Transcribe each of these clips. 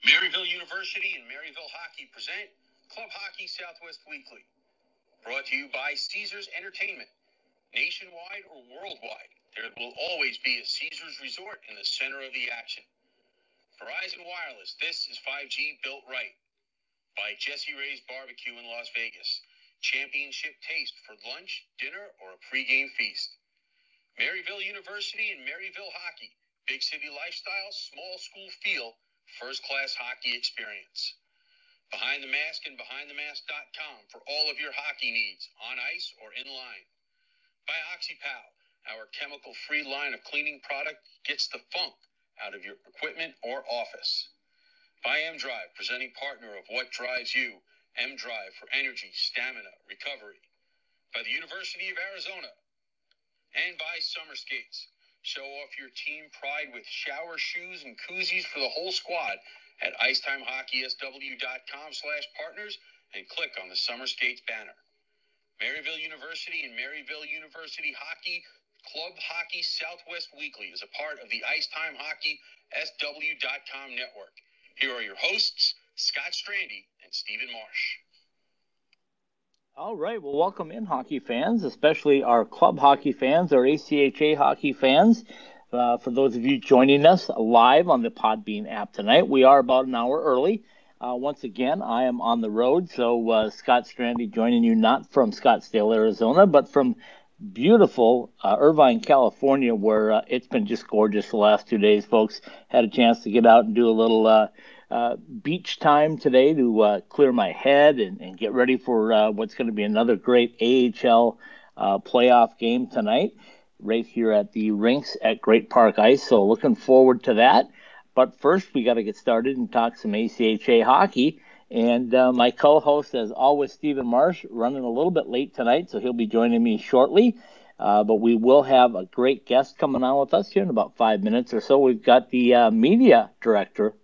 Maryville University and Maryville Hockey present Club Hockey Southwest Weekly. Brought to you by Caesars Entertainment. Nationwide or worldwide, there will always be a Caesars resort in the center of the action. Verizon Wireless, this is 5G built right. By Jessie Rae's Barbecue in Las Vegas. Championship taste for lunch, dinner, or a pregame feast. Maryville University and Maryville Hockey. Big city lifestyle, small school feel first class hockey experience. Behind the Mask and BehindTheMask.com for all of your hockey needs, on ice or in line. By OxyPow, our chemical free line of cleaning product gets the funk out of your equipment or office. By M Drive, presenting partner of What Drives You, M Drive for energy, stamina, recovery. By the University of Arizona. And by Summer Skates Show off your team pride with shower shoes and koozies for the whole squad at IcetimeHockeySW.com slash partners and click on the Summer Skates banner. Maryville University and Maryville University Hockey Club Hockey Southwest Weekly is a part of the IcetimeHockeySW.com network. Here are your hosts, Scott Strandy and Stephen Marsh. All right. Well, welcome in, hockey fans, especially our club hockey fans, our ACHA hockey fans. Uh, for those of you joining us live on the Podbean app tonight, we are about an hour early. Uh, once again, I am on the road, so uh, Scott Strandy joining you not from Scottsdale, Arizona, but from beautiful uh, Irvine, California, where uh, it's been just gorgeous the last two days, folks. Had a chance to get out and do a little uh, beach time today to uh, clear my head and, and get ready for uh, what's going to be another great AHL uh, playoff game tonight, right here at the rinks at Great Park Ice. So looking forward to that. But first, we got to get started and talk some ACHA hockey. And uh, my co-host, as always, Stephen Marsh, running a little bit late tonight, so he'll be joining me shortly. But we will have a great guest coming on with us here in about five minutes or so. We've got the media director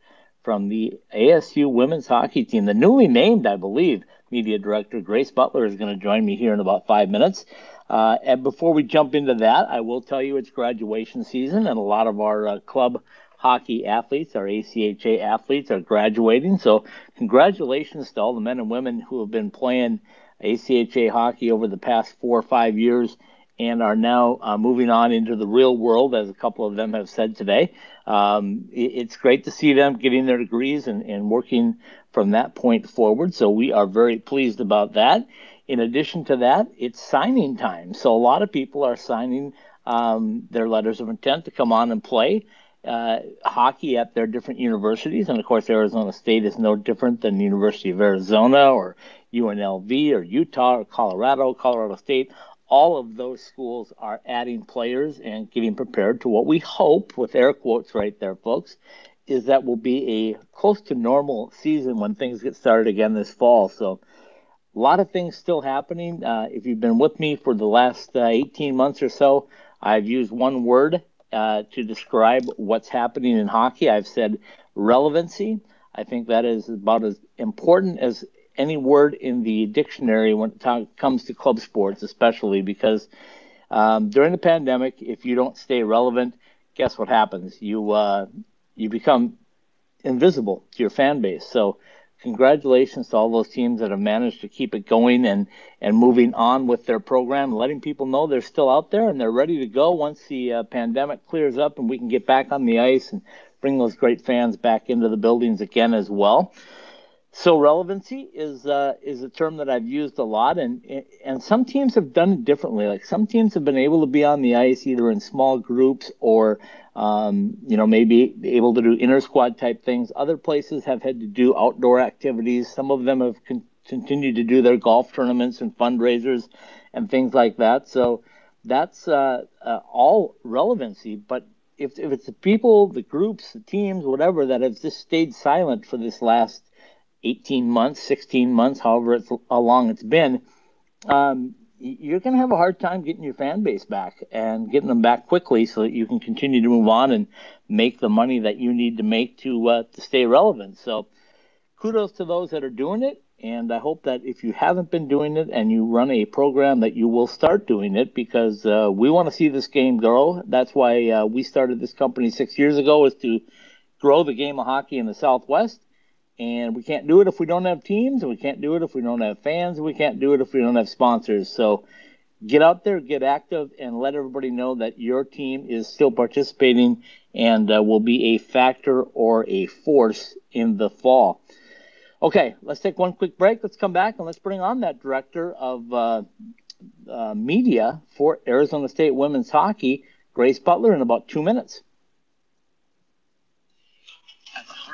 from the ASU women's hockey team, the newly named, I believe, media director Grace Butler is going to join me here in about five minutes. Uh, and before we jump into that, I will tell you it's graduation season, and a lot of our uh, club hockey athletes, our ACHA athletes, are graduating. So, congratulations to all the men and women who have been playing ACHA hockey over the past four or five years and are now uh, moving on into the real world, as a couple of them have said today. Um, it, it's great to see them getting their degrees and, and working from that point forward. So we are very pleased about that. In addition to that, it's signing time. So a lot of people are signing um, their letters of intent to come on and play. Uh, hockey at their different universities. And of course, Arizona State is no different than the University of Arizona or UNLV or Utah or Colorado, Colorado State all of those schools are adding players and getting prepared to what we hope, with air quotes right there, folks, is that will be a close to normal season when things get started again this fall. So, a lot of things still happening. Uh, if you've been with me for the last uh, 18 months or so, I've used one word uh, to describe what's happening in hockey. I've said relevancy. I think that is about as important as any word in the dictionary when it comes to club sports, especially because um, during the pandemic, if you don't stay relevant, guess what happens? You uh, you become invisible to your fan base. So, congratulations to all those teams that have managed to keep it going and and moving on with their program, letting people know they're still out there and they're ready to go once the uh, pandemic clears up and we can get back on the ice and bring those great fans back into the buildings again as well. So relevancy is uh, is a term that I've used a lot, and and some teams have done it differently. Like some teams have been able to be on the ice either in small groups or um, you know maybe able to do inter squad type things. Other places have had to do outdoor activities. Some of them have con- continued to do their golf tournaments and fundraisers and things like that. So that's uh, uh, all relevancy, but if, if it's the people, the groups, the teams, whatever that have just stayed silent for this last 18 months, 16 months, however it's, how long it's been, um, you're going to have a hard time getting your fan base back and getting them back quickly so that you can continue to move on and make the money that you need to make to uh, to stay relevant. So, kudos to those that are doing it, and I hope that if you haven't been doing it and you run a program, that you will start doing it because uh, we want to see this game grow. That's why uh, we started this company six years ago, is to grow the game of hockey in the Southwest And we can't do it if we don't have teams, and we can't do it if we don't have fans, and we can't do it if we don't have sponsors. So get out there, get active, and let everybody know that your team is still participating and uh, will be a factor or a force in the fall. Okay, let's take one quick break. Let's come back and let's bring on that director of uh, uh, media for Arizona State women's hockey, Grace Butler, in about two minutes.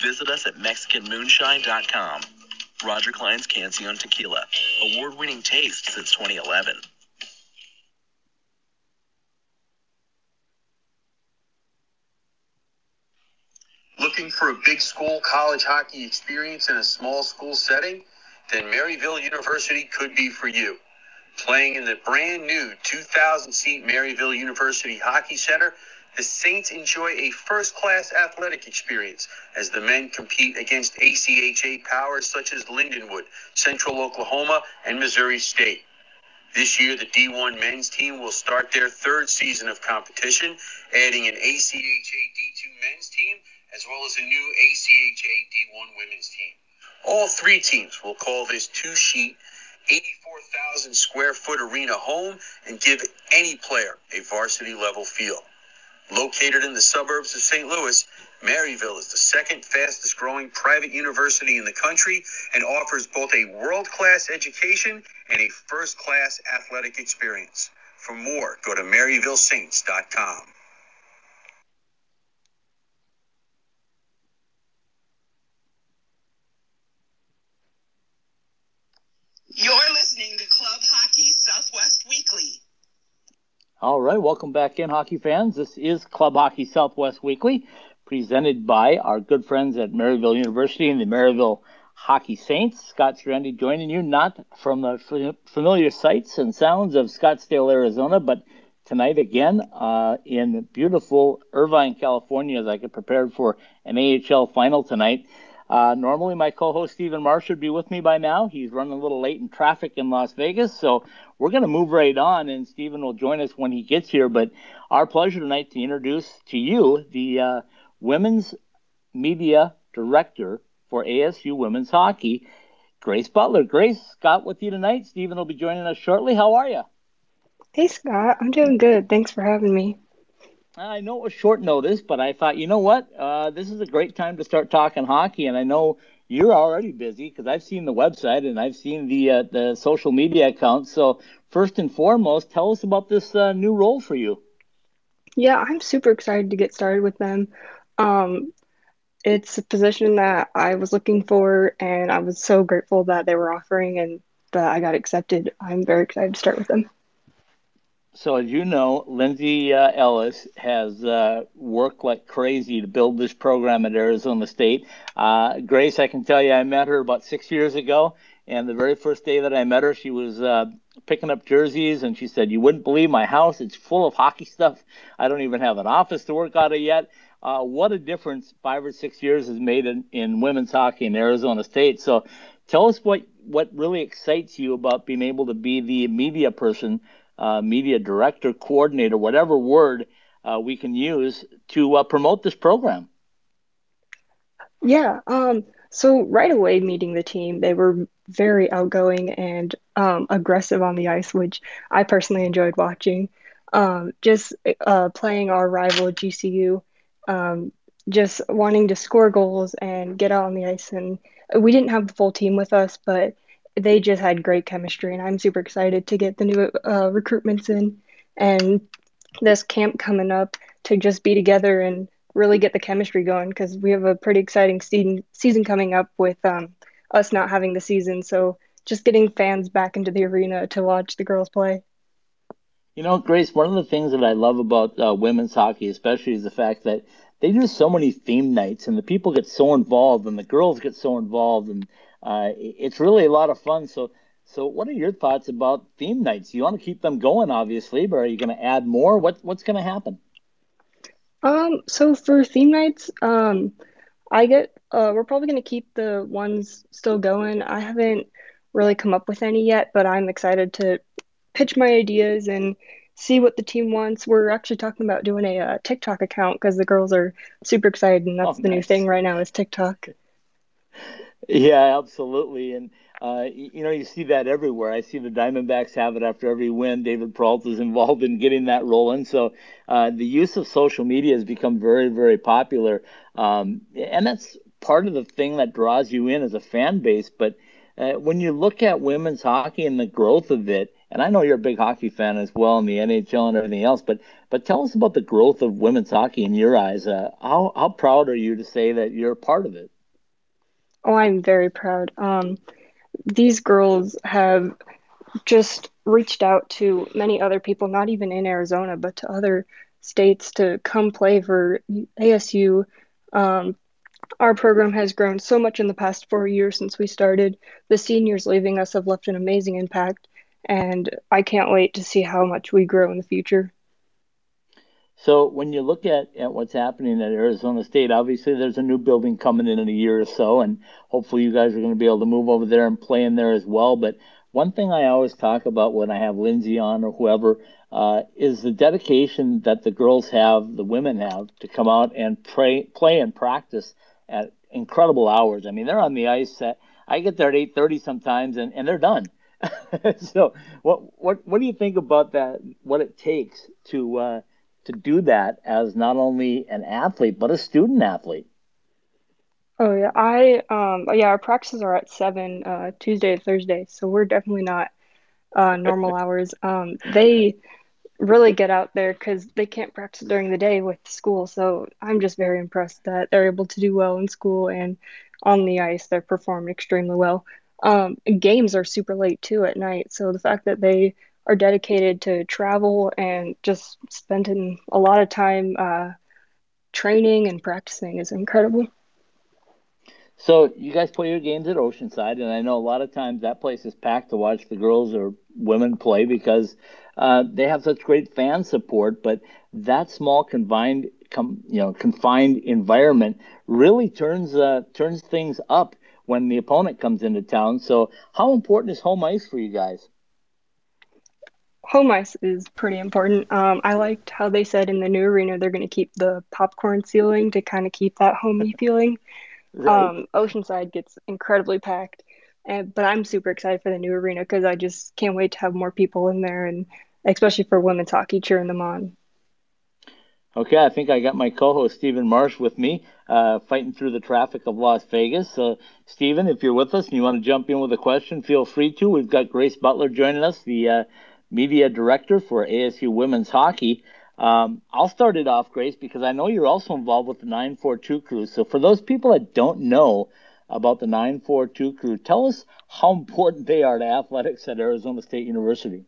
Visit us at MexicanMoonshine.com. Roger Clyne's Cancion Tequila, award-winning taste since 2011. Looking for a big school college hockey experience in a small school setting? Then Maryville University could be for you. Playing in the brand new 2,000 seat Maryville University Hockey Center, the Saints enjoy a first class athletic experience as the men compete against ACHA powers such as Lindenwood, Central Oklahoma, and Missouri State. This year, the D1 men's team will start their third season of competition, adding an ACHA D2 men's team as well as a new ACHA D1 women's team. All three teams will call this two sheet, 84,000 square foot arena home and give any player a varsity level feel. Located in the suburbs of St. Louis, Maryville is the second fastest growing private university in the country and offers both a world class education and a first class athletic experience. For more, go to MaryvilleSaints.com. You're listening to Club Hockey Southwest Weekly. All right, welcome back in, hockey fans. This is Club Hockey Southwest Weekly, presented by our good friends at Maryville University and the Maryville Hockey Saints. Scott Strandy joining you, not from the familiar sights and sounds of Scottsdale, Arizona, but tonight again uh, in beautiful Irvine, California, as I get prepared for an AHL final tonight. Uh, normally, my co-host Stephen Marsh would be with me by now. He's running a little late in traffic in Las Vegas, so we're going to move right on, and Stephen will join us when he gets here. But our pleasure tonight to introduce to you the uh, women's media director for ASU women's hockey, Grace Butler. Grace, Scott, with you tonight. Stephen will be joining us shortly. How are you? Hey, Scott. I'm doing good. Thanks for having me. I know it was short notice, but I thought, you know what? Uh, this is a great time to start talking hockey, and I know you're already busy because I've seen the website and I've seen the uh, the social media accounts. So first and foremost, tell us about this uh, new role for you. Yeah, I'm super excited to get started with them. Um, it's a position that I was looking for, and I was so grateful that they were offering and that I got accepted. I'm very excited to start with them so as you know, Lindsay uh, Ellis has uh, worked like crazy to build this program at Arizona State. Uh, Grace, I can tell you, I met her about six years ago, and the very first day that I met her, she was uh, picking up jerseys, and she said, "You wouldn't believe my house; it's full of hockey stuff. I don't even have an office to work out of yet." Uh, what a difference five or six years has made in, in women's hockey in Arizona State. So, tell us what what really excites you about being able to be the media person uh, media director, coordinator, whatever word uh, we can use to uh, promote this program? Yeah. Um, so right away, meeting the team, they were very outgoing and um, aggressive on the ice, which I personally enjoyed watching. Um, just uh, playing our rival GCU, um, just wanting to score goals and get out on the ice. And we didn't have the full team with us, but they just had great chemistry, and I'm super excited to get the new uh, recruitments in and this camp coming up to just be together and really get the chemistry going because we have a pretty exciting season season coming up with um, us not having the season. So just getting fans back into the arena to watch the girls play. You know, Grace, one of the things that I love about uh, women's hockey, especially, is the fact that they do so many theme nights and the people get so involved and the girls get so involved and uh, it's really a lot of fun. So, so what are your thoughts about theme nights? You want to keep them going, obviously, but are you going to add more? What what's going to happen? Um, so for theme nights, um, I get uh, we're probably going to keep the ones still going. I haven't really come up with any yet, but I'm excited to pitch my ideas and see what the team wants. We're actually talking about doing a uh, TikTok account because the girls are super excited, and that's Oh, the new thing right now is TikTok. Yeah, absolutely. And uh, you know, you see that everywhere. I see the Diamondbacks have it after every win. David Peralta is involved in getting that rolling. So uh, the use of social media has become very, very popular. Um, and that's part of the thing that draws you in as a fan base. But uh, when you look at women's hockey and the growth of it, and I know you're a big hockey fan as well in the NHL and everything else, but but tell us about the growth of women's hockey in your eyes. Uh, how how proud are you to say that you're a part of it? Oh, I'm very proud. Um, these girls have just reached out to many other people, not even in Arizona, but to other states to come play for ASU. Um, our program has grown so much in the past four years since we started. The seniors leaving us have left an amazing impact, and I can't wait to see how much we grow in the future. So when you look at, at what's happening at Arizona State, obviously there's a new building coming in in a year or so, and hopefully you guys are going to be able to move over there and play in there as well. But one thing I always talk about when I have Lindsay on or whoever uh, is the dedication that the girls have, the women have, to come out and pray, play and practice at incredible hours. I mean, they're on the ice I get there at 8:30 sometimes, and, and they're done. so what what what do you think about that? What it takes to uh, to do that as not only an athlete but a student athlete. Oh yeah, I um yeah, our practices are at seven, uh, Tuesday to Thursday, so we're definitely not uh normal hours. Um, they really get out there because they can't practice during the day with school. So I'm just very impressed that they're able to do well in school and on the ice, they're performing extremely well. Um, games are super late too at night. So the fact that they are dedicated to travel and just spending a lot of time uh, training and practicing is incredible. So you guys play your games at Oceanside, and I know a lot of times that place is packed to watch the girls or women play because uh, they have such great fan support. But that small confined, com, you know, confined environment really turns uh, turns things up when the opponent comes into town. So how important is home ice for you guys? Home ice is pretty important. Um, I liked how they said in the new arena they're going to keep the popcorn ceiling to kind of keep that homey feeling. Right. Um, Oceanside gets incredibly packed, and but I'm super excited for the new arena because I just can't wait to have more people in there, and especially for women's hockey cheering them on. Okay, I think I got my co-host Stephen Marsh with me, uh, fighting through the traffic of Las Vegas. So, Stephen, if you're with us and you want to jump in with a question, feel free to. We've got Grace Butler joining us, the uh, media director for ASU Women's Hockey. Um, I'll start it off, Grace, because I know you're also involved with the 942 crew. So, for those people that don't know about the 942 crew, tell us how important they are to athletics at Arizona State University.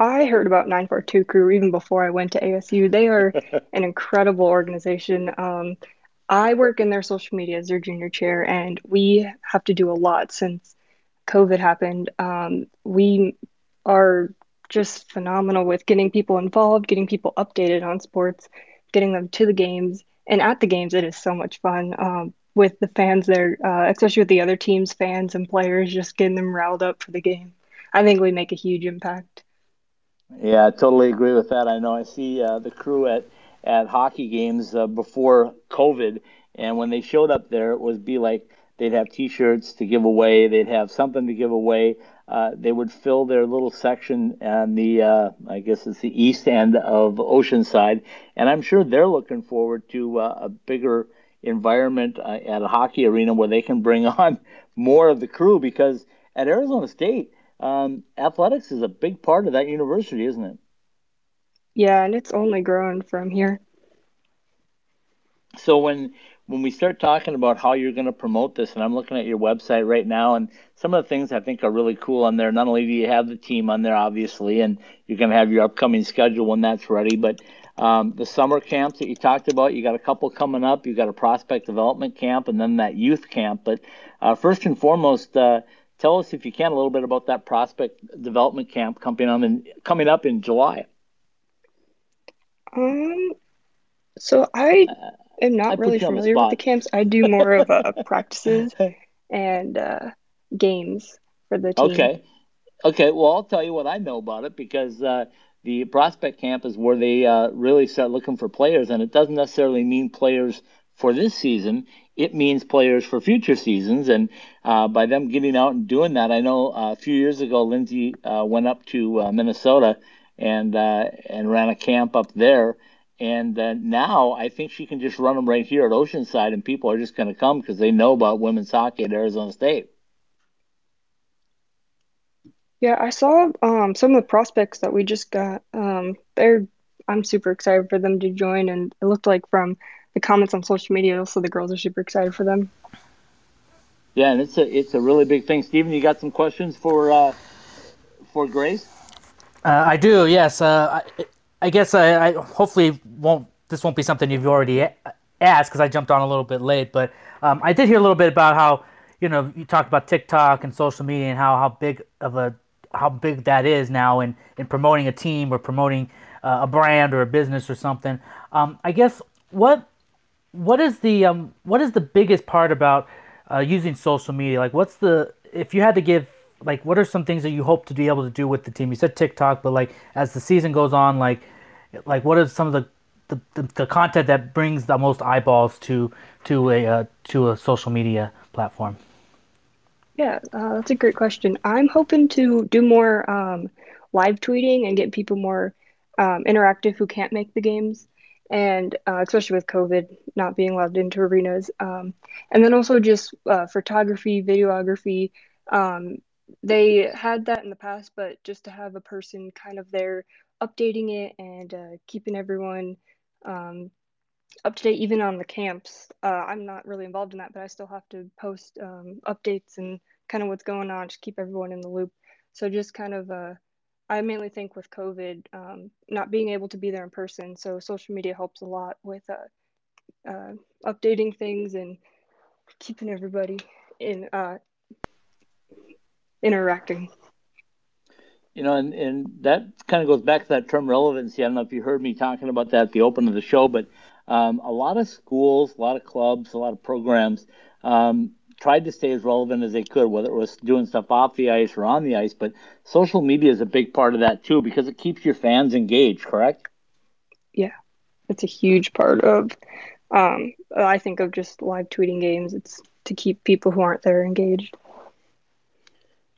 I heard about 942 Crew even before I went to ASU. They are an incredible organization. Um, I work in their social media as their junior chair, and we have to do a lot since COVID happened. Um, we are just phenomenal with getting people involved, getting people updated on sports, getting them to the games. And at the games, it is so much fun um, with the fans there, uh, especially with the other teams' fans and players, just getting them riled up for the game. I think we make a huge impact. Yeah, I totally agree with that. I know I see uh, the crew at at hockey games uh, before COVID, and when they showed up there, it would be like they'd have T-shirts to give away, they'd have something to give away. Uh, they would fill their little section on the, uh, I guess it's the east end of Oceanside, and I'm sure they're looking forward to uh, a bigger environment uh, at a hockey arena where they can bring on more of the crew because at Arizona State um, athletics is a big part of that university, isn't it? Yeah, and it's only growing from here. So when when we start talking about how you're going to promote this, and I'm looking at your website right now, and some of the things I think are really cool on there. Not only do you have the team on there, obviously, and you're going to have your upcoming schedule when that's ready, but um, the summer camps that you talked about. You got a couple coming up. You got a prospect development camp, and then that youth camp. But uh, first and foremost, uh, tell us if you can a little bit about that prospect development camp coming on in, coming up in July. Um, so I uh, am not really familiar the with the camps. I do more of uh, practices and uh, games for the team. Okay. Okay. Well, I'll tell you what I know about it because uh, the prospect camp is where they uh, really start looking for players, and it doesn't necessarily mean players for this season. It means players for future seasons, and uh, by them getting out and doing that, I know uh, a few years ago Lindsay uh, went up to uh, Minnesota and uh, and ran a camp up there. And now I think she can just run them right here at Oceanside, and people are just going to come because they know about women's hockey at Arizona State. Yeah, I saw um, some of the prospects that we just got. Um, they're I'm super excited for them to join, and it looked like from the comments on social media, also the girls are super excited for them. Yeah, and it's a it's a really big thing. Steven, you got some questions for uh, for Grace? Uh, I do. Yes. Uh, I, I guess I, I, hopefully won't this won't be something you've already asked because I jumped on a little bit late, but um, I did hear a little bit about how you know you talked about TikTok and social media and how how big of a how big that is now in, in promoting a team or promoting uh, a brand or a business or something. Um, I guess what what is the um, what is the biggest part about uh, using social media? Like, what's the if you had to give like what are some things that you hope to be able to do with the team? You said TikTok, but like as the season goes on, like like what are some of the the, the, the content that brings the most eyeballs to to a uh, to a social media platform? Yeah, uh, that's a great question. I'm hoping to do more um, live tweeting and get people more um, interactive who can't make the games, and uh, especially with COVID not being allowed into arenas. Um, and then also just uh, photography, videography. Um, they had that in the past, but just to have a person kind of there updating it and uh, keeping everyone um, up to date even on the camps. Uh, I'm not really involved in that, but I still have to post um, updates and kind of what's going on, just keep everyone in the loop. So just kind of, uh, I mainly think with COVID, um, not being able to be there in person. So social media helps a lot with uh, uh, updating things and keeping everybody in uh, interacting. You know, and, and that kind of goes back to that term relevancy. I don't know if you heard me talking about that at the open of the show, but um, a lot of schools, a lot of clubs, a lot of programs um, tried to stay as relevant as they could, whether it was doing stuff off the ice or on the ice. But social media is a big part of that too because it keeps your fans engaged, correct? Yeah, it's a huge part of. Um, I think of just live tweeting games. It's to keep people who aren't there engaged.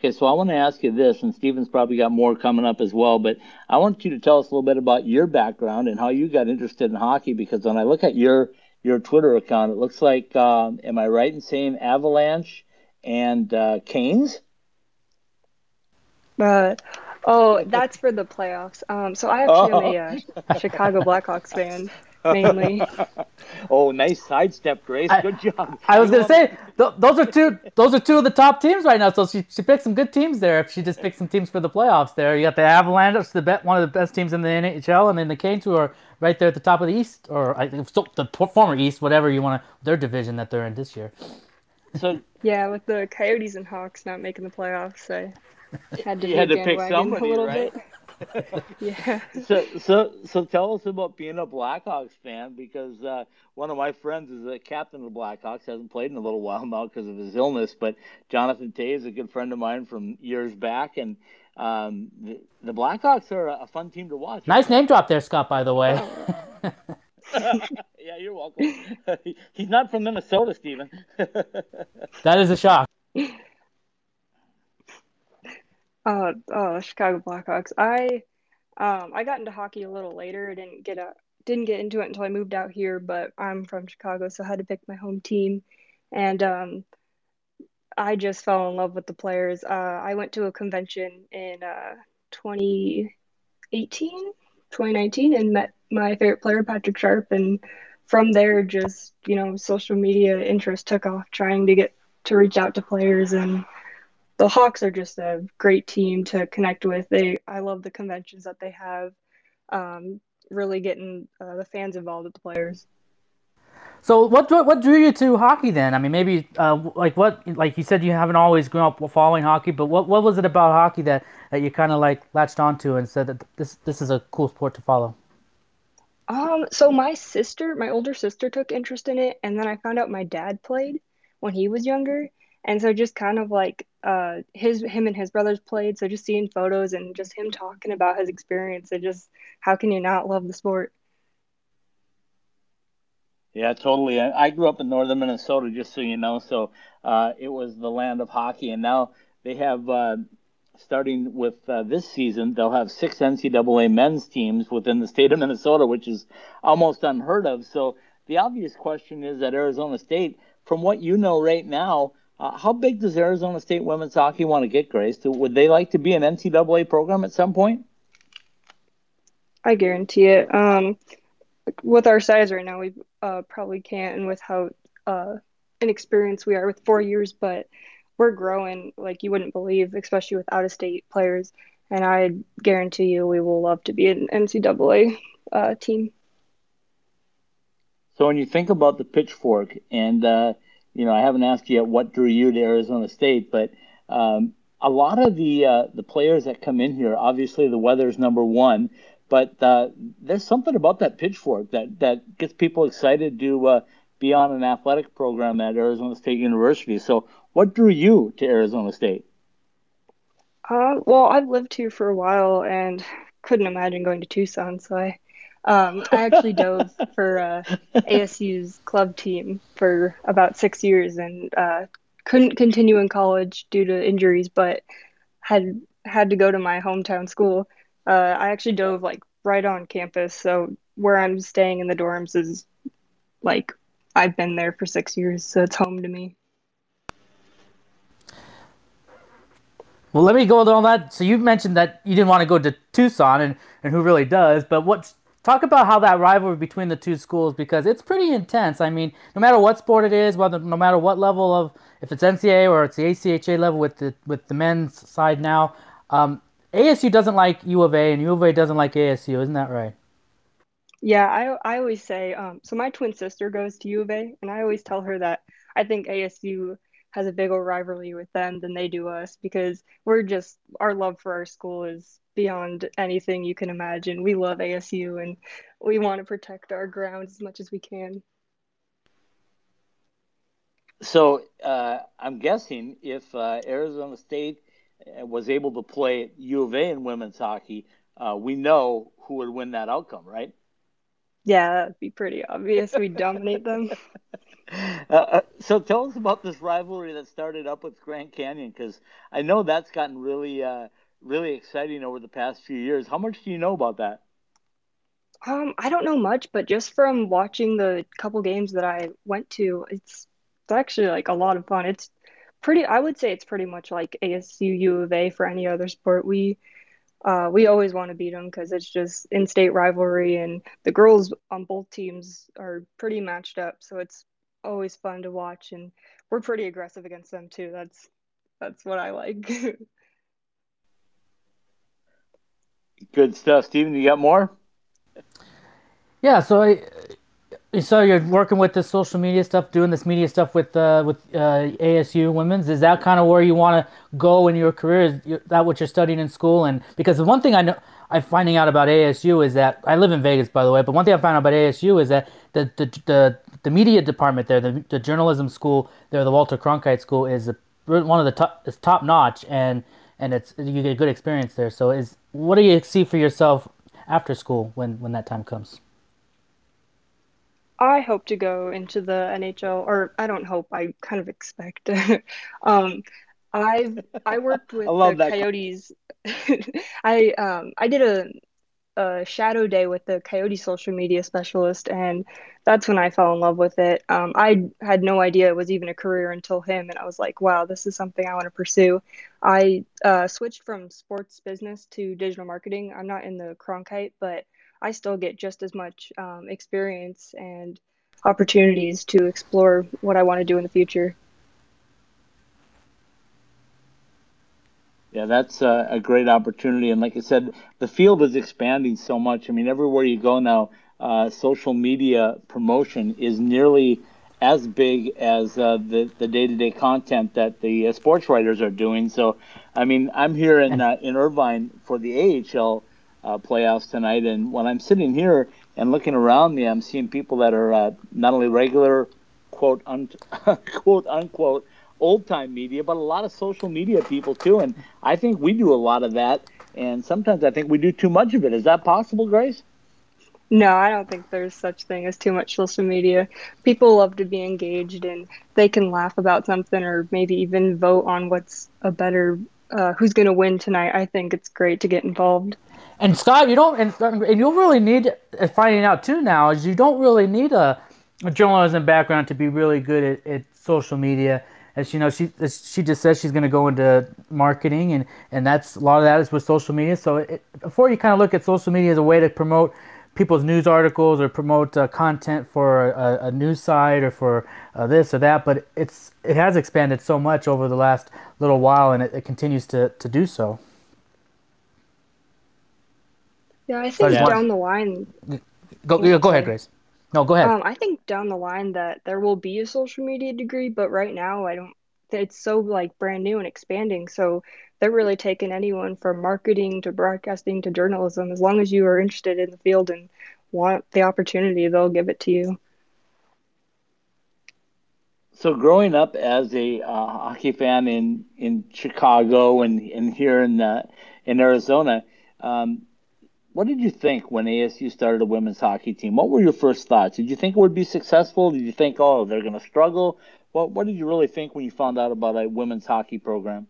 Okay, so I want to ask you this, and Steven's probably got more coming up as well, but I want you to tell us a little bit about your background and how you got interested in hockey. Because when I look at your your Twitter account, it looks like, um, am I right in saying Avalanche and uh, Canes? Uh, oh, that's for the playoffs. Um, so I actually oh. am a uh, Chicago Blackhawks fan mainly. oh, nice sidestep, Grace. Good job. I, I was gonna say th- those are two. Those are two of the top teams right now. So she she picked some good teams there. If she just picked some teams for the playoffs, there you got the Avalanche, the bet one of the best teams in the NHL, and then the Canes, who are right there at the top of the East, or I think so, the former East, whatever you want to their division that they're in this year. So yeah, with the Coyotes and Hawks not making the playoffs, I had to, you had to pick somebody, a little right? bit. yeah. So, so, so tell us about being a Blackhawks fan because uh, one of my friends is a captain of the Blackhawks. hasn't played in a little while now because of his illness, but Jonathan Toews is a good friend of mine from years back, and um, the, the, Blackhawks are a fun team to watch. Nice name drop there, Scott. By the way. yeah, you're welcome. He's not from Minnesota, Steven. that is a shock. Uh, oh, Chicago Blackhawks. I um I got into hockey a little later. I didn't get a didn't get into it until I moved out here, but I'm from Chicago, so I had to pick my home team. And um I just fell in love with the players. Uh, I went to a convention in uh 2018, 2019 and met my favorite player, Patrick Sharp, and from there just, you know, social media interest took off trying to get to reach out to players and the Hawks are just a great team to connect with. They I love the conventions that they have. Um, really getting uh, the fans involved with the players. So what what drew you to hockey then? I mean, maybe uh, like what like you said you haven't always grown up following hockey, but what what was it about hockey that, that you kind of like latched onto and said that this this is a cool sport to follow? Um, so my sister, my older sister took interest in it, and then I found out my dad played when he was younger. And so just kind of like uh his him and his brothers played, so just seeing photos and just him talking about his experience and just how can you not love the sport? Yeah, totally. I, grew up in northern Minnesota, just so you know. So uh, it was the land of hockey, and now they have, uh, starting with uh, this season, they'll have six NCAA men's teams within the state of Minnesota, which is almost unheard of. So the obvious question is at Arizona State, from what you know right now, uh, how big does Arizona State women's hockey want to get, Grace? Would they like to be an NCAA program at some point? I guarantee it. Um, with our size right now, we uh, probably can't, and with how uh, inexperienced we are with four years, but we're growing like you wouldn't believe, especially with out of state players. And I guarantee you, we will love to be an NCAA uh, team. So when you think about the pitchfork, and uh, you know, I haven't asked you yet what drew you to Arizona State, but um, a lot of the uh, the players that come in here, obviously the weather's number one, but uh, there's something about that pitchfork that that gets people excited to uh, be on an athletic program at Arizona State University. So, what drew you to Arizona State? Uh, well, I've lived here for a while and couldn't imagine going to Tucson, so I um, I actually dove for uh, ASU's club team for about six years and uh, couldn't continue in college due to injuries, but had had to go to my hometown school. Uh, I actually dove like right on campus, so where I'm staying in the dorms is like I've been there for six years, so it's home to me. Well, let me go on that. So you mentioned that you didn't want to go to Tucson, and, and who really does? But what's talk about how that rivalry between the two schools because it's pretty intense. I mean, no matter what sport it is, whether no matter what level of if it's NCAA or it's the ACHA level with the with the men's side now, um, ASU doesn't like U of A and U of A doesn't like ASU. Isn't that right? Yeah, I I always say um, so. My twin sister goes to U of A, and I always tell her that I think ASU has a bigger rivalry with them than they do us because we're just our love for our school is beyond anything you can imagine. We love ASU and we want to protect our grounds as much as we can. So uh, I'm guessing if uh, Arizona State uh, was able to play U of A in women's hockey, uh, we know who would win that outcome, right? Yeah, that'd be pretty obvious. We dominate them. Uh, uh, so tell us about this rivalry that started up with Grand Canyon, because I know that's gotten really really exciting over the past few years. How much do you know about that? Um, I don't know much, but just from watching the couple games that I went to, it's it's actually like a lot of fun. It's pretty, I would say it's pretty much like ASU U of A for any other sport. We uh, we always want to beat them because it's just in-state rivalry, and the girls on both teams are pretty matched up, so it's always fun to watch. And we're pretty aggressive against them too. That's that's what I like. Good stuff, Steven. You got more? Yeah. So I, so you're working with the social media stuff, doing this media stuff with uh, with uh, ASU women's. Is that kind of where you want to go in your career? Is that what you're studying in school? And because the one thing I know, I'm finding out about ASU is that I live in Vegas, by the way. But one thing I found out about ASU is that the the the, the media department there, the, the journalism school there, the Walter Cronkite School, is a, one of the top is top notch and and it's you get a good experience there. So is what do you see for yourself after school when when that time comes? I hope to go into the NHL, or I don't hope. I kind of expect. um, I've I worked with I the Coyotes. I um I did a a shadow day with the Coyote social media specialist, and that's when I fell in love with it. Um, I had no idea it was even a career until him, and I was like, wow, this is something I want to pursue. I uh, switched from sports business to digital marketing. I'm not in the Cronkite, but I still get just as much um, experience and opportunities to explore what I want to do in the future. Yeah, that's a, a, great opportunity. And like I said, the field is expanding so much. I mean, everywhere you go now, uh, social media promotion is nearly as big as uh, the the day to day content that the uh, sports writers are doing. So, I mean, I'm here in uh, in Irvine for the AHL uh, playoffs tonight, and when I'm sitting here and looking around me, I'm seeing people that are uh, not only regular quote un- quote unquote old time media, but a lot of social media people too. And I think we do a lot of that. And sometimes I think we do too much of it. Is that possible, Grace? No, I don't think there's such thing as too much social media. People love to be engaged and they can laugh about something or maybe even vote on what's a better uh, who's going to win tonight. I think it's great to get involved. And Scott, you don't, and, and you really need uh, finding out too now is you don't really need a, a journalism background to be really good at, at social media as you know, she she just says she's going to go into marketing, and and that's a lot of that is with social media. So it, before you kind of look at social media as a way to promote people's news articles or promote uh, content for a, a, news site or for uh, this or that, but it's it has expanded so much over the last little while, and it, it continues to to do so. Yeah, I think so, down the line. Go go ahead, Grace. No, go ahead. Um, I think down the line that there will be a social media degree, but right now I don't. It's so like brand new and expanding, so they're really taking anyone from marketing to broadcasting to journalism. As long as you are interested in the field and want the opportunity, they'll give it to you. So, growing up as a uh, hockey fan in in Chicago and and here in uh, in Arizona, um, what did you think when ASU started a women's hockey team? What were your first thoughts? Did you think it would be successful? Did you think, oh, they're going to struggle? What What did you really think when you found out about a women's hockey program?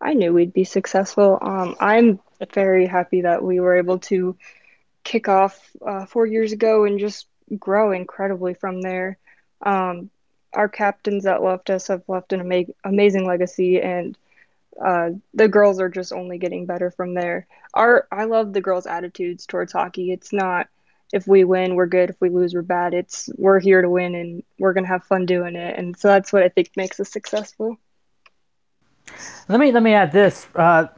I knew we'd be successful. Um, I'm very happy that we were able to kick off uh, four years ago and just grow incredibly from there. Um, our captains that left us have left an ama- amazing legacy, and uh, the girls are just only getting better from there. Our I love the girls' attitudes towards hockey. It's not if we win we're good, if we lose we're bad. It's we're here to win and we're gonna have fun doing it, and so that's what I think makes us successful. Let me let me add this. Uh,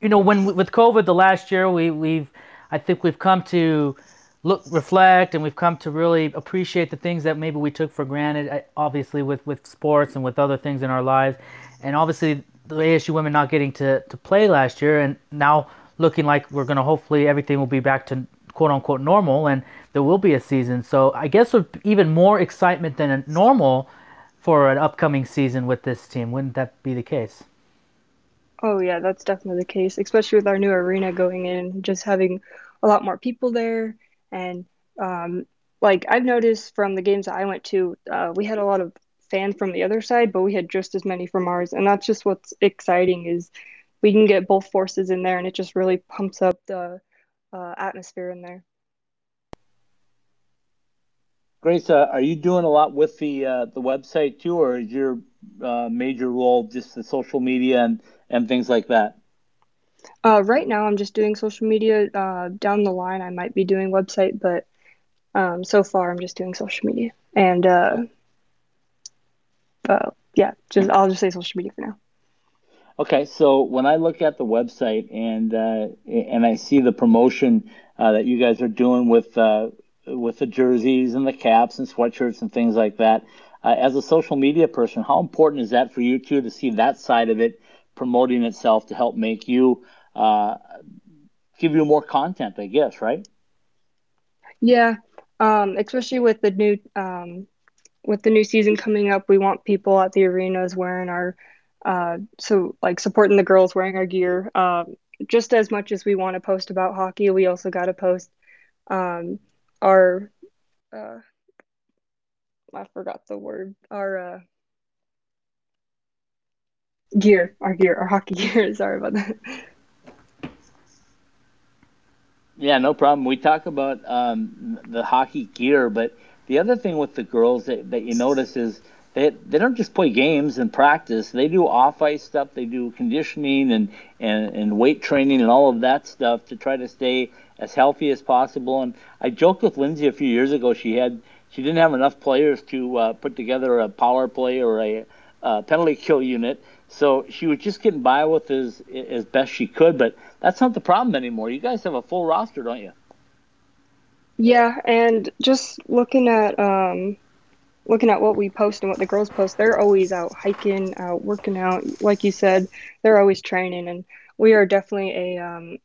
you know, when with COVID the last year, we we've I think we've come to look reflect and we've come to really appreciate the things that maybe we took for granted obviously with with sports and with other things in our lives and obviously the ASU women not getting to, to play last year, and now looking like we're going to hopefully everything will be back to quote unquote normal, and there will be a season. So I guess with even more excitement than normal for an upcoming season with this team. Wouldn't that be the case? Oh yeah, that's definitely the case, especially with our new arena going in, just having a lot more people there, and um, like I've noticed from the games that I went to, uh, we had a lot of fan from the other side, but we had just as many from ours. And that's just what's exciting is we can get both forces in there, and it just really pumps up the uh, atmosphere in there. Grace, uh, are you doing a lot with the uh, the website too, or is your uh, major role just the social media and, and things like that? Uh, right now, I'm just doing social media. Uh, down the line, I might be doing website, but um, so far, I'm just doing social media. And uh, yeah, just I'll just say social media for now. Okay, so when I look at the website and uh, and I see the promotion uh, that you guys are doing with uh, with the jerseys and the caps and sweatshirts and things like that, uh, as a social media person, how important is that for you too to see that side of it promoting itself to help make you uh, give you more content? I guess, right? Yeah, um, especially with the new um, with the new season coming up, we want people at the arenas wearing our, uh, so like supporting the girls wearing our gear. Um, just as much as we want to post about hockey, we also got to post um, our, uh, I forgot the word, our uh, gear, our gear, our hockey gear. Sorry about that. Yeah, no problem. We talk about um, the hockey gear, but the other thing with the girls that, that you notice is they, they don't just play games and practice. They do off ice stuff. They do conditioning and, and, and weight training and all of that stuff to try to stay as healthy as possible. And I joked with Lindsay a few years ago. She had she didn't have enough players to uh, put together a power play or a penalty kill unit. So she was just getting by with as as best she could, but that's not the problem anymore. You guys have a full roster, don't you? Yeah, and just looking at um, looking at what we post and what the girls post, they're always out hiking, out working out. Like you said, they're always training, and we are definitely a um,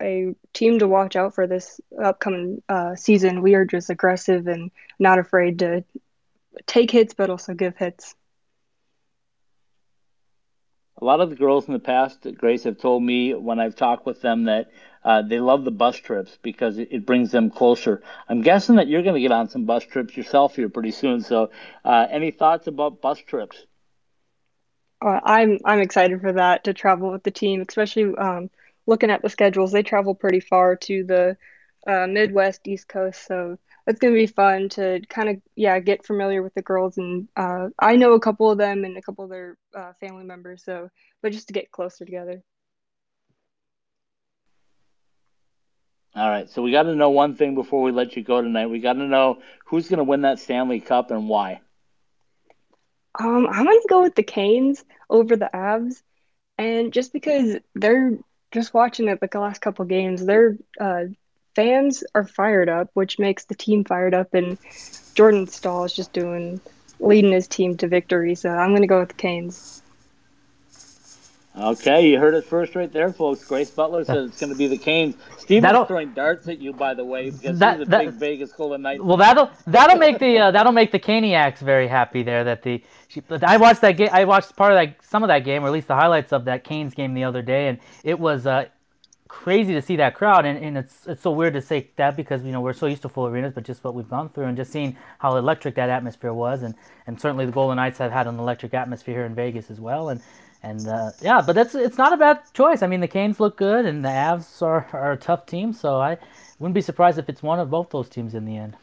a team to watch out for this upcoming uh, season. We are just aggressive and not afraid to take hits, but also give hits. A lot of the girls in the past, Grace, have told me when I've talked with them that uh, they love the bus trips because it, it, brings them closer. I'm guessing that you're going to get on some bus trips yourself here pretty soon. So, uh, any thoughts about bus trips? Uh, I'm I'm excited for that to travel with the team, especially um, looking at the schedules. They travel pretty far to the uh, Midwest, East Coast, so it's gonna be fun to kind of yeah get familiar with the girls and uh, I know a couple of them and a couple of their uh, family members so but just to get closer together. All right, so we got to know one thing before we let you go tonight. We got to know who's going to win that Stanley Cup and why. Um, I'm going to go with the Canes over the Avs, and just because they're just watching it the last couple games, they're uh, fans are fired up, which makes the team fired up, and Jordan Staal is just doing leading his team to victory. So I'm going to go with the Canes. Okay, you heard it first right there, folks. Grace Butler says it's going to be the Canes. Steven's throwing darts at you, by the way, because that, he's a that, big Vegas Golden Knights. Well, that'll that'll make the uh, that'll make the Caniacs very happy there. That the she, I watched that game. I watched part of that some of that game, or at least the highlights of that Canes game the other day, and it was uh, crazy to see that crowd, and, and it's it's so weird to say that because you know we're so used to full arenas, but just what we've gone through and just seeing how electric that atmosphere was, and, and certainly the Golden Knights have had an electric atmosphere here in Vegas as well, and and uh, yeah, but that's it's not a bad choice. I mean, the Canes look good, and the Avs are, are a tough team, so I wouldn't be surprised if it's one of both those teams in the end.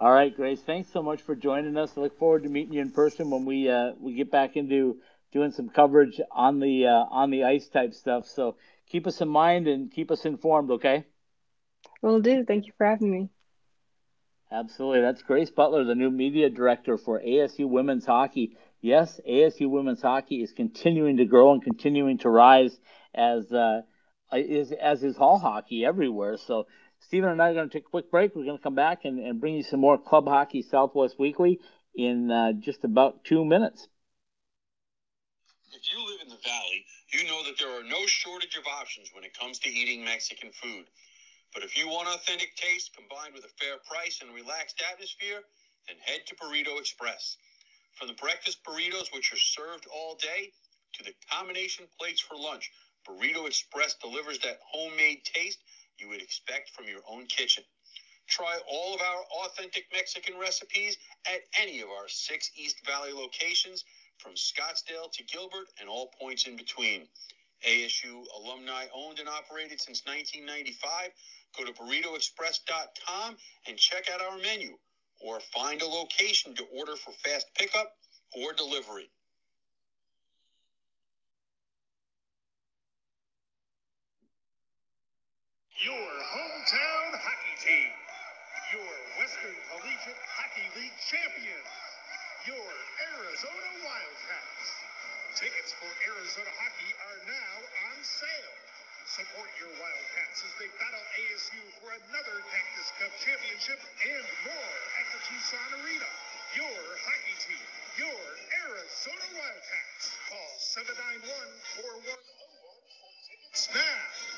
All right, Grace. Thanks so much for joining us. I look forward to meeting you in person when we uh, we get back into doing some coverage on the uh, on the ice type stuff. So keep us in mind and keep us informed, okay? Will do. Thank you for having me. Absolutely. That's Grace Butler, the new media director for ASU Women's Hockey. Yes, ASU Women's Hockey is continuing to grow and continuing to rise as uh, is as is Hall hockey everywhere. So Stephen and I are going to take a quick break. We're going to come back and, and bring you some more Club Hockey Southwest Weekly in uh, just about two minutes. If you live in the Valley, you know that there are no shortage of options when it comes to eating Mexican food. But if you want authentic taste combined with a fair price and relaxed atmosphere, then head to Burrito Express. From the breakfast burritos, which are served all day, to the combination plates for lunch, Burrito Express delivers that homemade taste you would expect from your own kitchen. Try all of our authentic Mexican recipes at any of our six East Valley locations from Scottsdale to Gilbert and all points in between. ASU alumni owned and operated since 1995. Go to burritoexpress.com and check out our menu or find a location to order for fast pickup or delivery. Your hometown hockey team, your Western Collegiate Hockey League champions your Arizona Wildcats. Tickets for Arizona hockey are now on sale. Support your Wildcats as they battle ASU for another Cactus Cup championship and more at the Tucson Arena. Your hockey team, your Arizona Wildcats. Call 791 4101 for tickets now.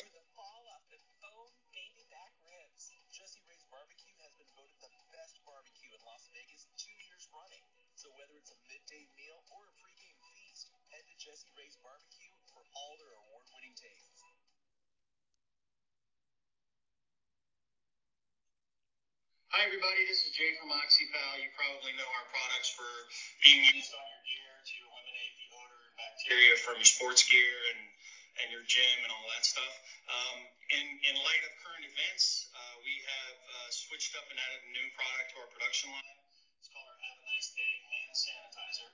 Hi, everybody. This is Jay from OxyPal. You probably know our products for being used on your gear to eliminate the odor and bacteria from your sports gear and, and your gym and all that stuff. Um, in, in light of current events, uh, we have uh, switched up and added a new product to our production line. It's called our Have a Nice Day Hand Sanitizer.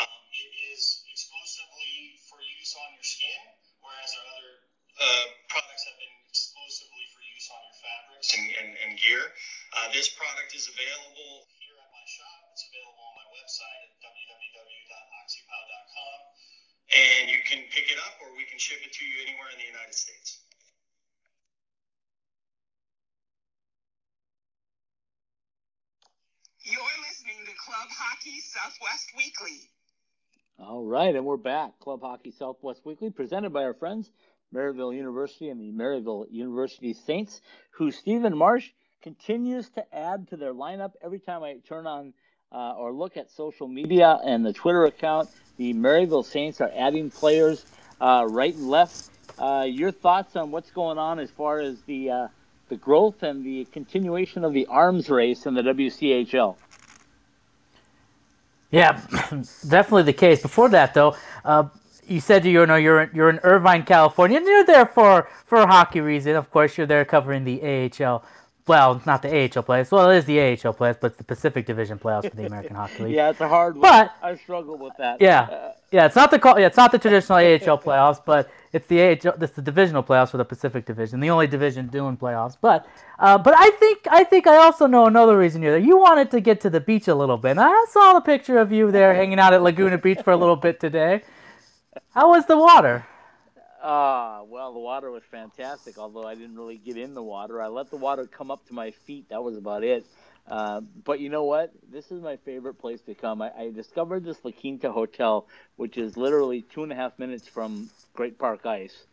Um, it is exclusively for use on your skin, whereas our other uh, products have been exclusively for use on your fabrics and, and, and gear. Uh, this product is available here at my shop. It's available on my website at www.oxypow.com. And you can pick it up or we can ship it to you anywhere in the United States. You're listening to Club Hockey Southwest Weekly. All right, and we're back. Club Hockey Southwest Weekly, presented by our friends, Maryville University and the Maryville University Saints, who Stephen Marsh continues to add to their lineup every time I turn on uh, or look at social media and the Twitter account. The Maryville Saints are adding players uh, right and left. Uh, your thoughts on what's going on as far as the uh, the growth and the continuation of the arms race in the WCHL? Yeah, definitely the case. Before that, though, uh, you said you know you're in, you're in Irvine, California, and you're there for for hockey reason. Of course, you're there covering the AHL. Well, not the AHL playoffs. Well, it is the AHL playoffs, but it's the Pacific Division playoffs for the American Hockey League. yeah, it's a hard one. But- I struggle with that. Yeah, Uh, yeah. It's not the call. Yeah, it's not the traditional AHL playoffs, but it's the AHL. It's the divisional playoffs for the Pacific Division, the only division doing playoffs. But, uh, but I think I think I also know another reason you're there. You wanted to get to the beach a little bit. And I saw the picture of you there hanging out at Laguna Beach for a little bit today. How was the water? Ah, well, the water was fantastic. Although I didn't really get in the water, I let the water come up to my feet. That was about it. Uh, but you know what? This is my favorite place to come. I, I discovered this La Quinta Hotel, which is literally two and a half minutes from Great Park Ice,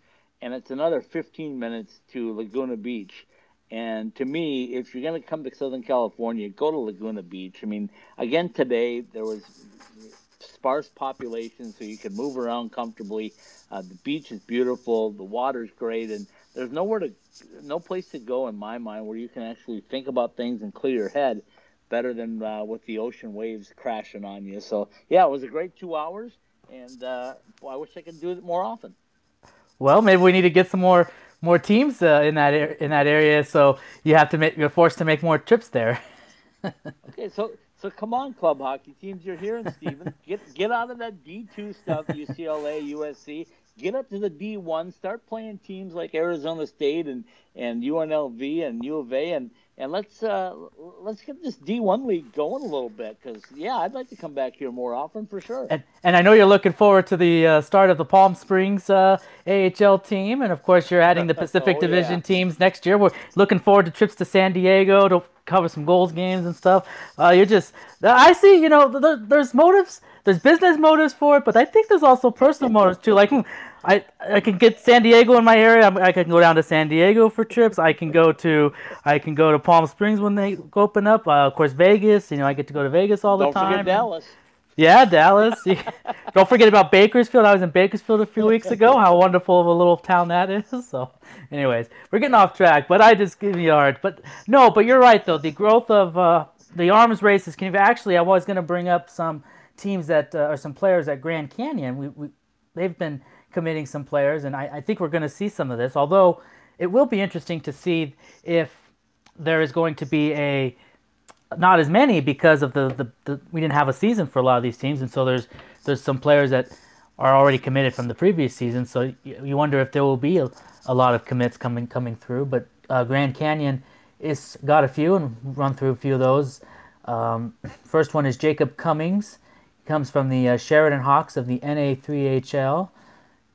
and it's another 15 minutes to Laguna Beach. And to me, if you're going to come to Southern California, go to Laguna Beach. I mean, again today there was sparse population, so you can move around comfortably. Uh, the beach is beautiful, the water's great, and there's nowhere to, no place to go in my mind where you can actually think about things and clear your head better than uh, with the ocean waves crashing on you. So yeah, it was a great two hours, and uh, boy, I wish I could do it more often. Well, maybe we need to get some more more teams uh, in that ar- in that area. So you have to make you're forced to make more trips there. Okay, so so come on, club hockey teams, you're hearing Steven. get get out of that D two stuff, UCLA, USC. Get up to the D one. Start playing teams like Arizona State and, and UNLV and U of A, and and let's uh, let's get this D one league going a little bit. Because yeah, I'd like to come back here more often for sure. And, and I know you're looking forward to the uh, start of the Palm Springs uh, AHL team, and of course you're adding the Pacific Oh, Division yeah. teams next year. We're looking forward to trips to San Diego to cover some goals games and stuff. Uh, you're just, I see, you know, there, there's motives, there's business motives for it, but I think there's also personal motives too. Like, hmm, I I can get San Diego in my area. I'm- I can go down to San Diego for trips. I can go to I can go to Palm Springs when they open up. Uh, of course, Vegas. You know, I get to go to Vegas all the Don't time. forget Dallas. Yeah, Dallas. Don't forget about Bakersfield. I was in Bakersfield a few weeks ago. How wonderful of a little town that is. So, anyways, we're getting off track, but I just give you a hard. But no, but you're right though. The growth of uh, the arms races can you actually. I was going to bring up some teams that uh, or some players at Grand Canyon. We, we they've been committing some players, and I, I think we're going to see some of this. Although it will be interesting to see if there is going to be a not as many because of the, the, the we didn't have a season for a lot of these teams, and so there's there's some players that are already committed from the previous season. So you, you wonder if there will be a, a lot of commits coming coming through. But uh, Grand Canyon is got a few, and run through a few of those. Um, first one is Jacob Cummings. He comes from the uh, Sheridan Hawks of the NA3HL.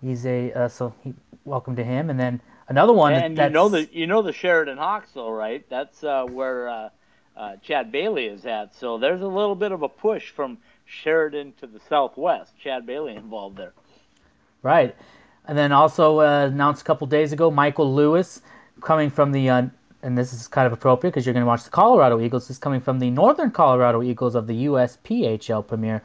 He's a uh, so he, welcome to him. And then another one And you know the you know the Sheridan Hawks, though, right? That's uh, where uh, Chad Bailey is at. So there's a little bit of a push from Sheridan to the southwest. Chad Bailey involved there. Right. And then also uh, announced a couple days ago, Michael Lewis coming from the, uh, and this is kind of appropriate because you're going to watch the Colorado Eagles. This is coming from the Northern Colorado Eagles of the USPHL Premier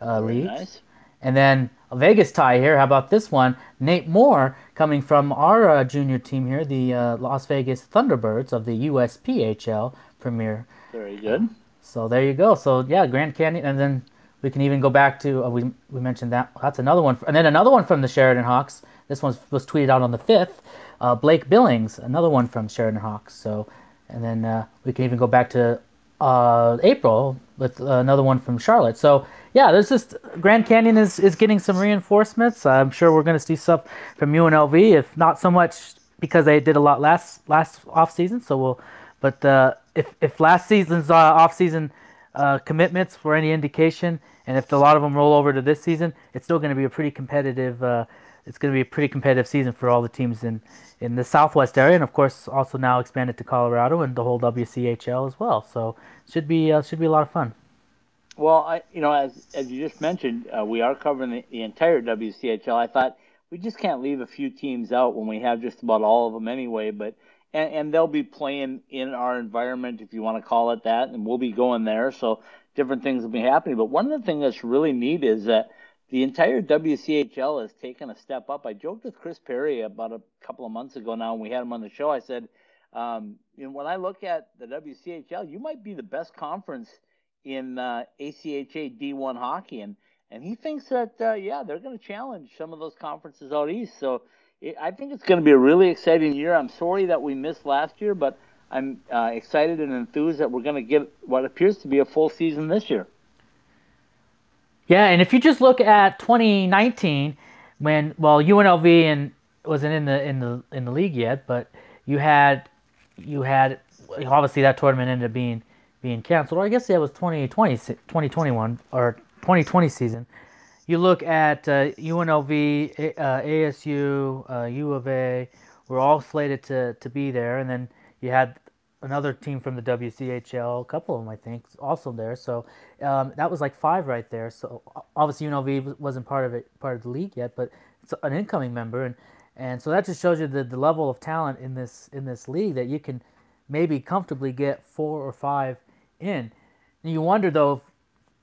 uh, League. nice. And then a Vegas tie here. How about this one? Nate Moore coming from our uh, junior team here, the uh, Las Vegas Thunderbirds of the USPHL premiere. Very good. So there you go. So yeah, Grand Canyon, and then we can even go back to uh, we we mentioned that that's another one, and then another one from the Sheridan Hawks. This one was tweeted out on the fifth. Uh, Blake Billings, another one from Sheridan Hawks. So, and then uh, we can even go back to uh, April with another one from Charlotte. So yeah, there's just Grand Canyon is, is getting some reinforcements. I'm sure we're going to see stuff from UNLV, if not so much because they did a lot last last off season. So we'll, but uh, if if last season's uh, off season uh, commitments were any indication, and if a lot of them roll over to this season, it's still going to be a pretty competitive. Uh, it's going to be a pretty competitive season for all the teams in in the Southwest area, and of course also now expanded to Colorado and the whole WCHL as well. So should be uh, should be a lot of fun. Well, I, you know, as as you just mentioned, uh, we are covering the, the entire WCHL. I thought we just can't leave a few teams out when we have just about all of them anyway. But and, and they'll be playing in our environment, if you want to call it that, and we'll be going there. So different things will be happening. But one of the things that's really neat is that the entire WCHL has taken a step up. I joked with Chris Perry about a couple of months ago now, when we had him on the show. I said, um, you know, when I look at the WCHL, you might be the best conference in uh, ACHA D1 hockey, and and he thinks that uh, yeah, they're going to challenge some of those conferences out east. So I think it's going to be a really exciting year. I'm sorry that we missed last year, but I'm uh, excited and enthused that we're going to get what appears to be a full season this year. Yeah, and if you just look at 2019, when well UNLV and wasn't in the in the in the league yet, but you had you had obviously that tournament ended up being being canceled, or I guess it was 2020, 2021 or 2020 season. You look at uh, UNLV, uh, ASU, uh, U of A, were all slated to, to be there, and then you had another team from the WCHL, a couple of them I think, also there. So um, that was like five right there. So obviously UNLV wasn't part of it, part of the league yet, but it's an incoming member, and and so that just shows you the, the level of talent in this in this league that you can maybe comfortably get four or five in. And you wonder though,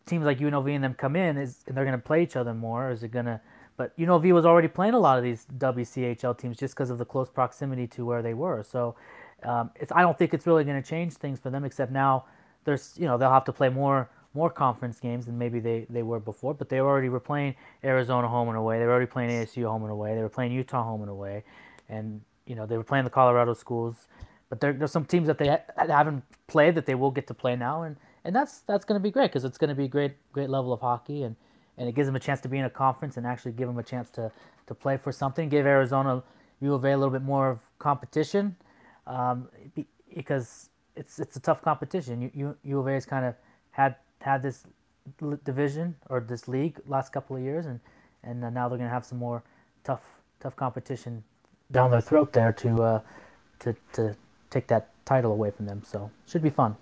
teams like UNLV and them come in, is and they're going to play each other more, or is it going to? But UNLV was already playing a lot of these WCHL teams just because of the close proximity to where they were. So um, it's I don't think it's really going to change things for them, except now there's you know they'll have to play more more conference games than maybe they, they were before. But they already were playing Arizona home and away. They were already playing ASU home and away. They were playing Utah home and away, and you know they were playing the Colorado schools but there, there's some teams that they ha- haven't played that they will get to play now, and, and that's that's going to be great because it's going to be great great level of hockey, and, and it gives them a chance to be in a conference and actually give them a chance to, to play for something. Give Arizona U of A a little bit more of competition, um, because it's it's a tough competition. U, U, U of A has kind of had had this division or this league last couple of years, and and now they're going to have some more tough tough competition down their throat there to uh, to to take that title away from them. So should be fun.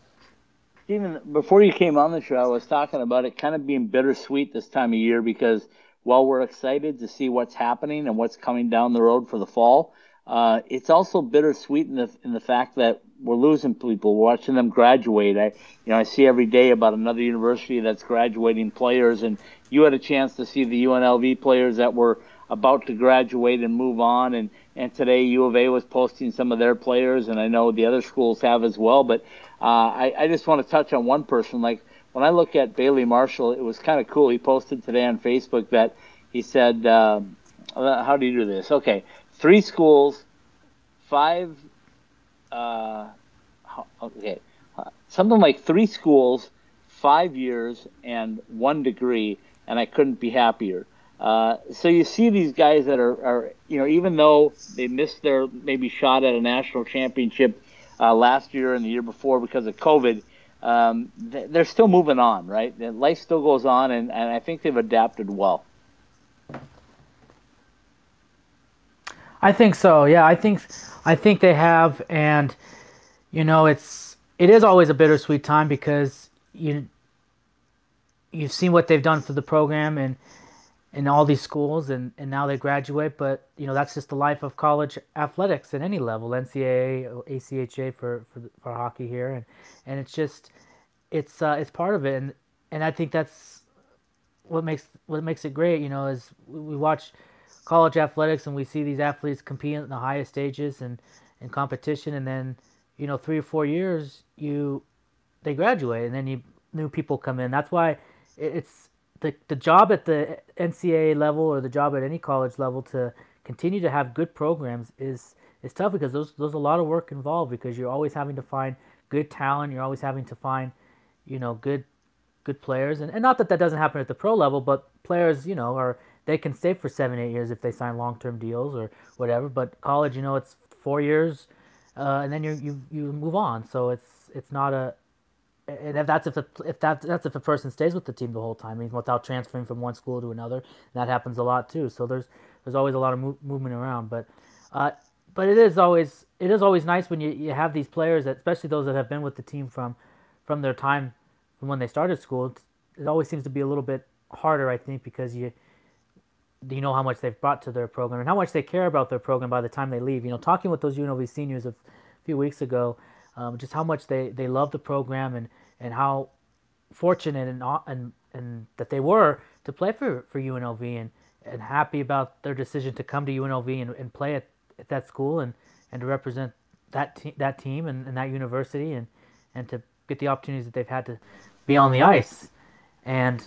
Stephen, before you came on the show, I was talking about it kind of being bittersweet this time of year because while we're excited to see what's happening and what's coming down the road for the fall, uh, it's also bittersweet in the in the fact that we're losing people, we're watching them graduate. I, you know, I see every day about another university that's graduating players, and you had a chance to see the UNLV players that were about to graduate and move on. And, and today U of A was posting some of their players, and I know the other schools have as well. But uh, I, I just want to touch on one person. Like when I look at Bailey Marshall, it was kind of cool. He posted today on Facebook that he said, uh, "How do you do this?" Okay, three schools, five. Uh, okay, something like three schools, five years, and one degree, and I couldn't be happier. Uh, so you see these guys that are, are, you know, even though they missed their maybe shot at a national championship uh, last year and the year before because of COVID, um, they're still moving on, right? Life still goes on, and, and I think they've adapted well. I think so. Yeah, I think I think they have, and you know, it's it is always a bittersweet time because you you've seen what they've done for the program and in all these schools and, and now they graduate but you know that's just the life of college athletics at any level ncaa acha for, for, for hockey here and, and it's just it's uh, it's part of it and and i think that's what makes what makes it great you know is we watch college athletics and we see these athletes compete in the highest stages and in competition and then you know, three or four years, you they graduate, and then you new people come in. That's why it's the the job at the NCAA level or the job at any college level to continue to have good programs is is tough because there's there's a lot of work involved because you're always having to find good talent. You're always having to find, you know, good good players, and, and not that that doesn't happen at the pro level, but players, you know, are they can stay for seven, eight years if they sign long term deals or whatever. But college, you know, it's four years, uh, and then you you you move on. So it's it's not a and if that's if the, if that that's if a person stays with the team the whole time, I mean, without transferring from one school to another, that happens a lot too. So there's there's always a lot of mo- movement around, but uh, but it is always it is always nice when you, you have these players, that, especially those that have been with the team from from their time from when they started school. It always seems to be a little bit harder, I think, because you you know how much they've brought to their program and how much they care about their program by the time they leave. You know, talking with those UNLV seniors a few weeks ago, um, just how much they, they love the program and, and how fortunate and, and and that they were to play for, for UNLV and, and happy about their decision to come to UNLV and, and play at, at that school and, and to represent that te- that team and, and that university and, and to get the opportunities that they've had to be on the ice. And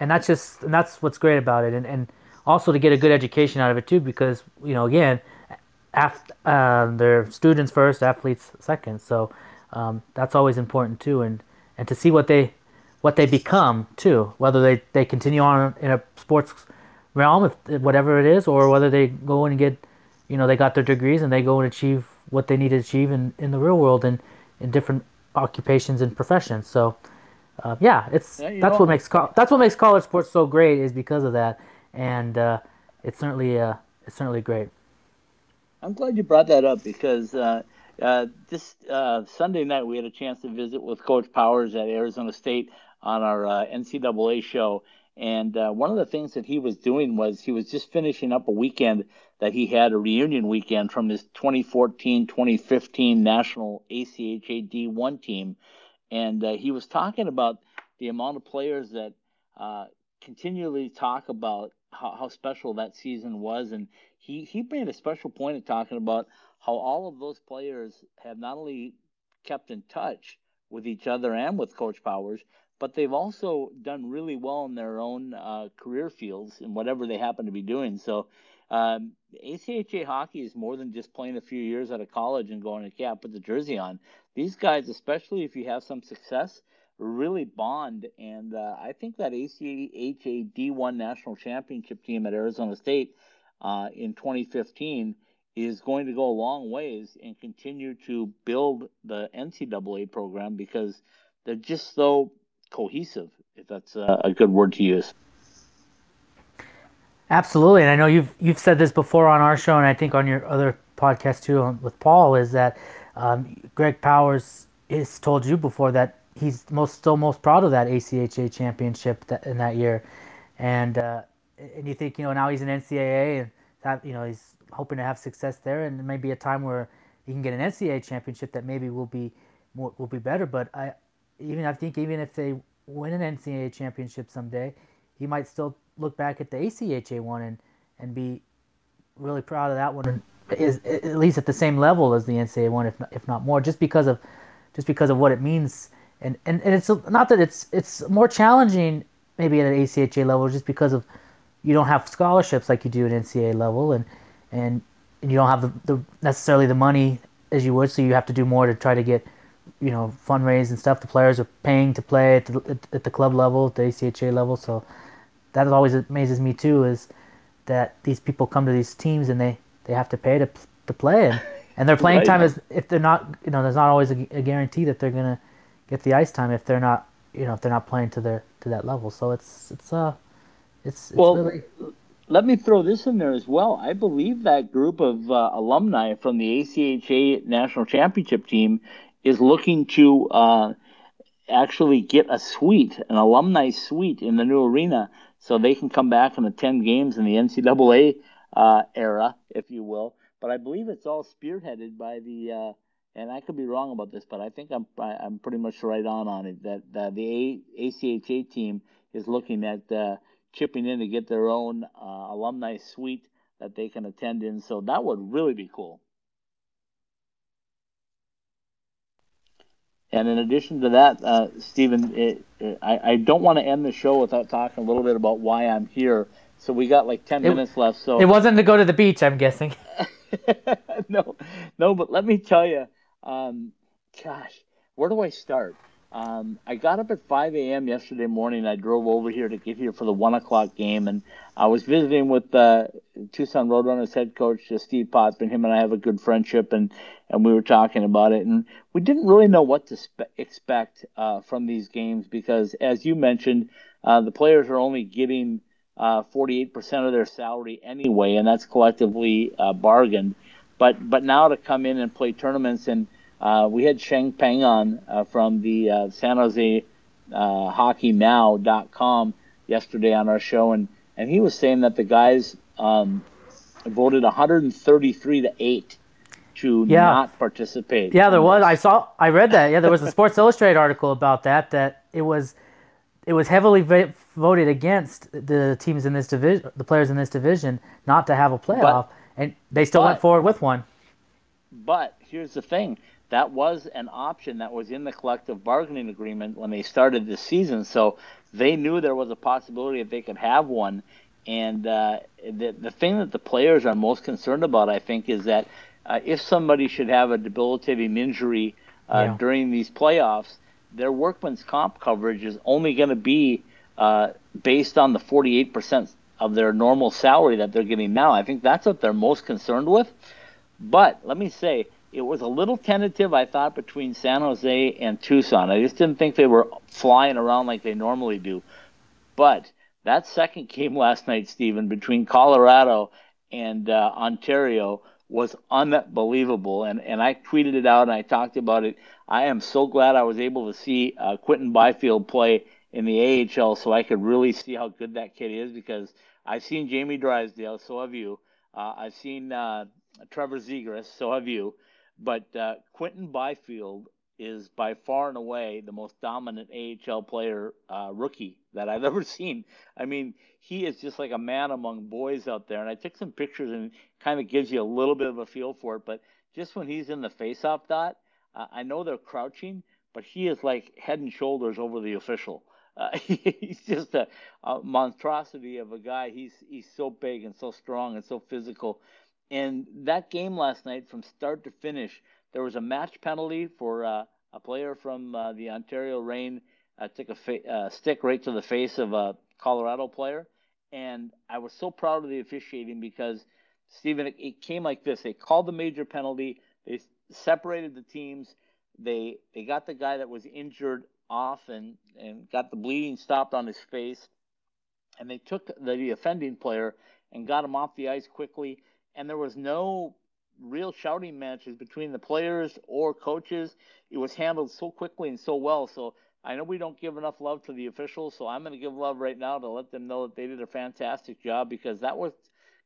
and that's just and that's what's great about it. And, and also to get a good education out of it too because you know again af- uh, they're students first athletes second. So um, that's always important too and and to see what they what they become too whether they, they continue on in a sports realm if, whatever it is or whether they go and get you know they got their degrees and they go and achieve what they need to achieve in, in the real world and in different occupations and professions. So uh, yeah, it's yeah, that's what makes co- that's what makes college sports so great is because of that, and uh, it's certainly uh, it's certainly great. I'm glad you brought that up because uh, uh, this uh, Sunday night we had a chance to visit with Coach Powers at Arizona State on our NCAA show, and one of the things that he was doing was he was just finishing up a weekend that he had a reunion weekend from his 2014-2015 national ACHA D1 team. And uh, he was talking about the amount of players that uh, continually talk about how, how, special that season was, and he he made a special point of talking about how all of those players have not only kept in touch with each other and with Coach Powers, but they've also done really well in their own uh, career fields in whatever they happen to be doing. So. Um, ACHA hockey is more than just playing a few years out of college and going yeah, put the jersey on these guys, especially if you have some success, really bond. And uh, I think that ACHA D1 national championship team at Arizona State uh, in 2015 is going to go a long ways and continue to build the NCAA program because they're just so cohesive, if that's a, good word to use. Absolutely, and I know you've you've said this before on our show, and I think on your other podcast too with Paul, is that um, Greg Powers has told you before that he's most still most proud of that ACHA championship that, in that year, and uh, and you think you know now he's in NCAA and that you know he's hoping to have success there, and maybe a time where he can get an NCAA championship that maybe will be more, will be better. But I even I think even if they win an NCAA championship someday, he might still look back at the ACHA one and and be really proud of that one is at least at the same level as the NCAA one, if not, if not more, just because of just because of what it means. And, and, and it's not that it's it's more challenging maybe at an ACHA level just because of you don't have scholarships like you do at NCAA level and and, and you don't have the, the necessarily the money as you would so you have to do more to try to get you know fundraise and stuff the players are paying to play at the, at the club level at the ACHA level so that always amazes me too is that these people come to these teams and they they have to pay to to play, and, and their playing right. time is if they're not you know there's not always a, a, guarantee that they're gonna get the ice time if they're not you know if they're not playing to their to that level. So it's it's uh it's, it's well. Really... Let me throw this in there as well. I believe that group of uh, alumni from the ACHA national championship team is looking to uh, actually get a suite, an alumni suite in the new arena, so they can come back and attend games in the NCAA uh, era, if you will. But I believe it's all spearheaded by the, uh, and I could be wrong about this, but I think I'm I'm pretty much right on on it that, that the A- ACHA team is looking at uh, chipping in to get their own uh, alumni suite that they can attend in. So that would really be cool. And in addition to that, uh, Stephen, it, it, I, I don't want to end the show without talking a little bit about why I'm here. So we got like 10 It- minutes left. So It wasn't to go to the beach, I'm guessing. no, no, but let me tell you, um, gosh, where do I start? Um, I got up at 5 a.m. yesterday morning. I drove over here to get here for the one o'clock game, and I was visiting with uh, Tucson Roadrunners head coach uh, Steve Potsman. Him and I have a good friendship, and and we were talking about it, and we didn't really know what to spe- expect uh, from these games because, as you mentioned, uh, the players are only getting uh, 48% of their salary anyway, and that's collectively uh, bargained. But but now to come in and play tournaments, and uh, we had Sheng Peng on uh, from the uh, San Jose uh, HockeyNow.com yesterday on our show, and and he was saying that the guys um, voted 133 to eight to Yeah. not participate. Yeah, there was. I saw. I read that. Yeah, there was a Sports Illustrated article about that. That it was, it was heavily va- voted against the teams in this division, the players in this division, not to have a playoff, and they still went forward with one. But here's the thing that was an option that was in the collective bargaining agreement when they started this season. So they knew there was a possibility that they could have one. And uh, the, the thing that the players are most concerned about, I think, is that uh, if somebody should have a debilitating injury uh, Yeah. during these playoffs, their workman's comp coverage is only going to be uh, based on the 48% of their normal salary that they're getting now. I think that's what they're most concerned with. But let me say, it was a little tentative, I thought, between San Jose and Tucson. I just didn't think they were flying around like they normally do. But that second game last night, Stephen, between Colorado and uh, Ontario was unbelievable. And, and I tweeted it out and I talked about it. I am so glad I was able to see uh, Quinton Byfield play in the AHL so I could really see how good that kid is because I've seen Jamie Drysdale, so have you. Uh, I've seen uh, Trevor Zegras, so have you. But uh, Quinton Byfield is by far and away the most dominant AHL player uh, rookie that I've ever seen. I mean, he is just like a man among boys out there. And I took some pictures and kind of gives you a little bit of a feel for it. But just when he's in the face-off dot, uh, I know they're crouching, but he is like head and shoulders over the official. Uh, he's just a, a monstrosity of a guy. He's he's so big and so strong and so physical. And that game last night, from start to finish, there was a match penalty for uh, a player from uh, the Ontario Reign uh, took a fa- uh, stick right to the face of a Colorado player, and I was so proud of the officiating because Stephen, it, it came like this: they called the major penalty, they separated the teams, they they got the guy that was injured off and and got the bleeding stopped on his face, and they took the offending player and got him off the ice quickly, and there was no real shouting matches between the players or coaches. It was handled so quickly and so well. So I know we don't give enough love to the officials, so I'm going to give love right now to let them know that they did a fantastic job because that was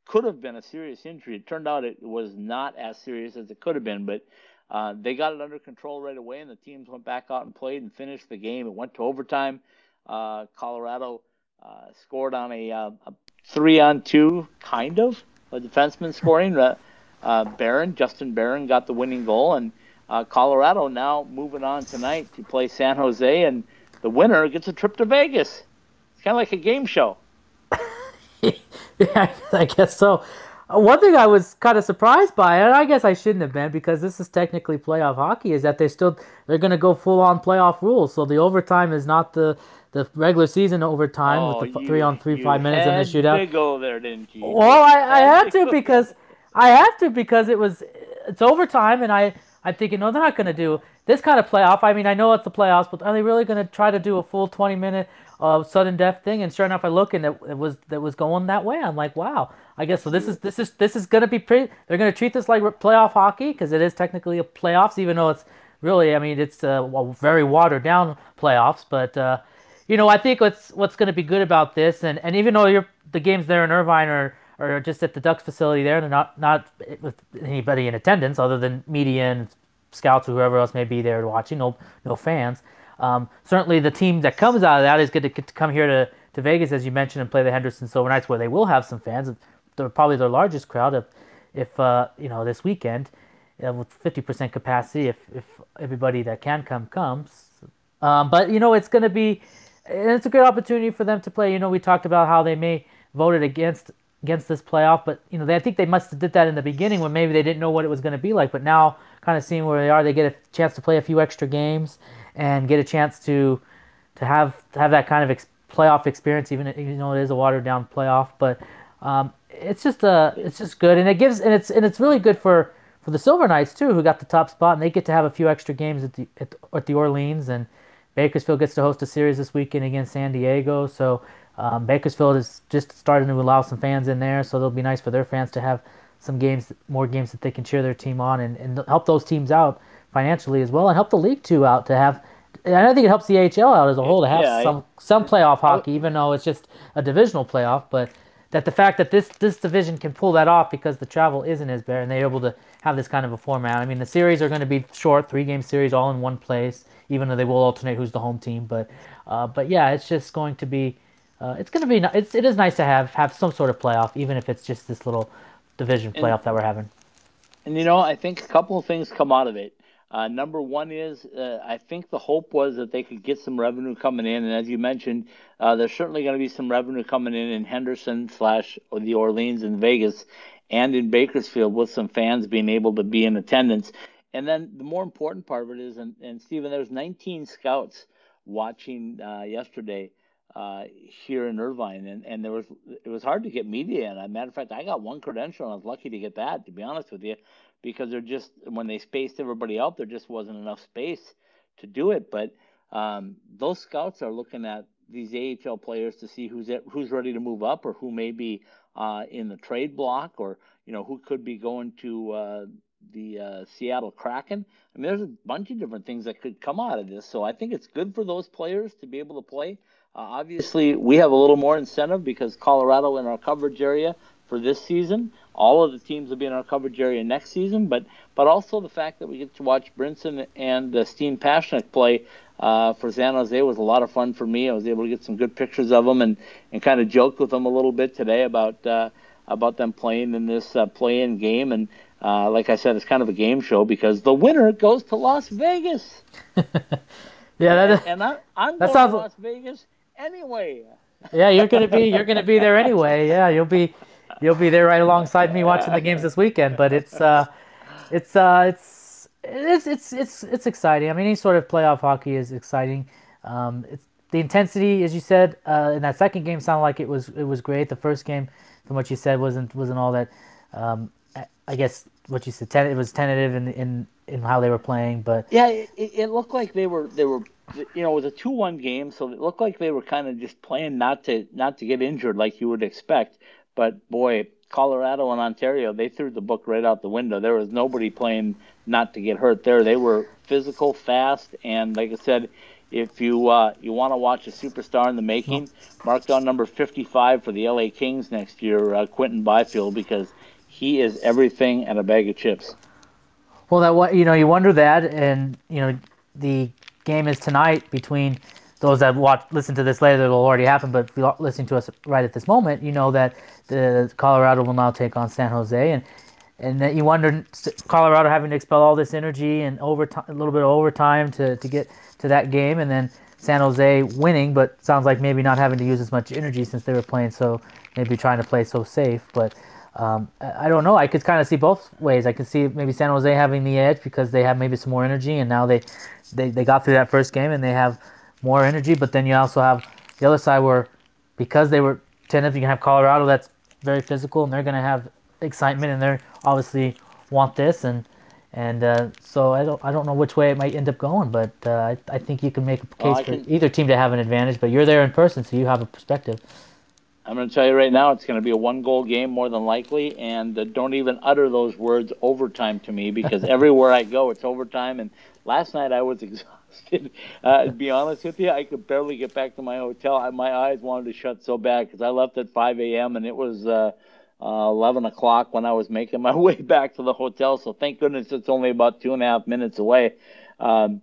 could have been a serious injury. It turned out it was not as serious as it could have been, but uh, they got it under control right away, and the teams went back out and played and finished the game. It went to overtime. Uh, Colorado uh, scored on a, uh, a three on two, kind of, a defenseman scoring. Uh, Barron, Justin Barron got the winning goal, and uh, Colorado now moving on tonight to play San Jose, and the winner gets a trip to Vegas. It's kind of like a game show. yeah, I guess so. Uh, One thing I was kind of surprised by, and I guess I shouldn't have been because this is technically playoff hockey, is that they're still they're going to go full on playoff rules. So the overtime is not the the regular season overtime oh, with the you- three on three five minutes in the had shootout. to go there, didn't you? Well, I, I Had had to because I have to because it was it's overtime, and I I'm thinking no, they're not going to do this kind of playoff. I mean, I know it's the playoffs, but are they really going to try to do a full 20 minute uh, sudden death thing? And sure enough, I look and it, it was that was going that way. I'm like, wow. I guess so. This is this is this is going to be pretty. They're going to treat this like playoff hockey because it is technically a playoffs, even though it's really. I mean, it's uh, well, very watered down playoffs, but. Uh, you know, I think what's what's going to be good about this, and, and even though you're the games there in Irvine are, are just at the Ducks facility there, they're not not with anybody in attendance other than media and scouts or whoever else may be there watching. No no fans. Um, certainly, the team that comes out of that is going to to come here to, to Vegas, as you mentioned, and play the Henderson Silver Knights, where they will have some fans. They're probably their largest crowd if, if uh, you know this weekend. uh, with 50% capacity if, if everybody that can come comes. Um, but you know, it's going to be it's a good opportunity for them to play. You know, we talked about how they may voted against against this playoff, but you know, they, I think they must have did that in the beginning when maybe they didn't know what it was going to be like. But now, kind of seeing where they are, they get a chance to play a few extra games and get a chance to to have to have that kind of ex- playoff experience, even even though it is a watered down playoff. But um, it's just uh it's just good, and it gives and it's and it's really good for for the Silver Knights too, who got the top spot, and they get to have a few extra games at the at, at the Orleans, and Bakersfield gets to host a series this weekend against San Diego. So um, Bakersfield is just starting to allow some fans in there, so it'll be nice for their fans to have some games, more games that they can cheer their team on, and, and help those teams out financially as well, and help the league too out to have. And I think it helps the AHL out as a whole to have Yeah, I- some some playoff hockey, even though it's just a divisional playoff. But that the fact that this this division can pull that off because the travel isn't as bad, and they're able to have this kind of a format. I mean, the series are going to be short, three game series, all in one place, even though they will alternate who's the home team. But uh, but yeah, it's just going to be uh, it's going to be it's it is nice to have have some sort of playoff, even if it's just this little division And- playoff that we're having. And you know, I think a couple of things come out of it. Uh, number one is uh, I think the hope was that they could get some revenue coming in, and as you mentioned, uh, there's certainly going to be some revenue coming in in Henderson slash the Orleans and Vegas, and in Bakersfield with some fans being able to be in attendance. And then the more important part of it is, and, and Stephen, there's 19 scouts watching uh, yesterday uh, here in Irvine, and, and there was it was hard to get media in. As a matter of fact, I got one credential, and I was lucky to get that. To be honest with you, because they're just when they spaced everybody out, there just wasn't enough space to do it. But um, those scouts are looking at these AHL players to see who's at, who's ready to move up, or who may be uh, in the trade block, or you know who could be going to uh, the uh, Seattle Kraken. I mean, there's a bunch of different things that could come out of this. So I think it's good for those players to be able to play. Uh, obviously, we have a little more incentive because Colorado in our coverage area for this season. All of the teams will be in our coverage area next season, but but also the fact that we get to watch Brinson and uh, Steven Pasichnuk play uh, for San Jose was a lot of fun for me. I was able to get some good pictures of them and, and kind of joked with them a little bit today about uh, about them playing in this uh, play-in game. And uh, like I said, it's kind of a game show because the winner goes to Las Vegas. Yeah, that is, and I, I'm that going sounds- to Las Vegas anyway. yeah, you're gonna be you're gonna be there anyway. Yeah, you'll be you'll be there right alongside me watching the games this weekend. But it's uh, it's uh, it's it's it's it's it's exciting. I mean, any sort of playoff hockey is exciting. Um, it's the intensity, as you said, uh, in that second game sounded like it was it was great. The first game, from what you said, wasn't wasn't all that. Um, I guess what you said, ten, it was tentative in in in how they were playing, but Yeah, it, it looked like they were they were you know it was a two one game, so it looked like they were kind of just playing not to not to get injured like you would expect. But boy, Colorado and Ontario they threw the book right out the window. There was nobody playing not to get hurt there. They were physical, fast, and like I said. If you uh, you want to watch a superstar in the making, mark down number 55 for the LA Kings next year, uh, Quentin Byfield, because he is everything and a bag of chips. Well, that you know, you wonder that, and you know, the game is tonight between those that watch, listen to this later. It'll already happen, but if you're listening to us right at this moment, you know that the Colorado will now take on San Jose, and and that you wonder Colorado having to expel all this energy and overtime, a little bit of overtime to to get to that game, and then San Jose winning, but sounds like maybe not having to use as much energy since they were playing so maybe trying to play so safe, but. Um, I don't know. I could kind of see both ways. I could see maybe San Jose having the edge because they have maybe some more energy, and now they, they, they got through that first game and they have more energy. But then you also have the other side where because they were tentative, you can have Colorado that's very physical and they're going to have excitement and they're obviously want this and and uh, so I don't I don't know which way it might end up going, but uh, I, I think you can make a case Well, for can- either team to have an advantage. But you're there in person, so you have a perspective. I'm going to tell you right now, it's going to be a one goal game more than likely. And uh, don't even utter those words overtime to me because everywhere I go, it's overtime. And last night I was exhausted. Uh, to be honest with you, I could barely get back to my hotel. I, my eyes wanted to shut so bad because I left at 5 a.m. and it was uh, uh, 11 o'clock when I was making my way back to the hotel. So thank goodness it's only about two and a half minutes away. Um,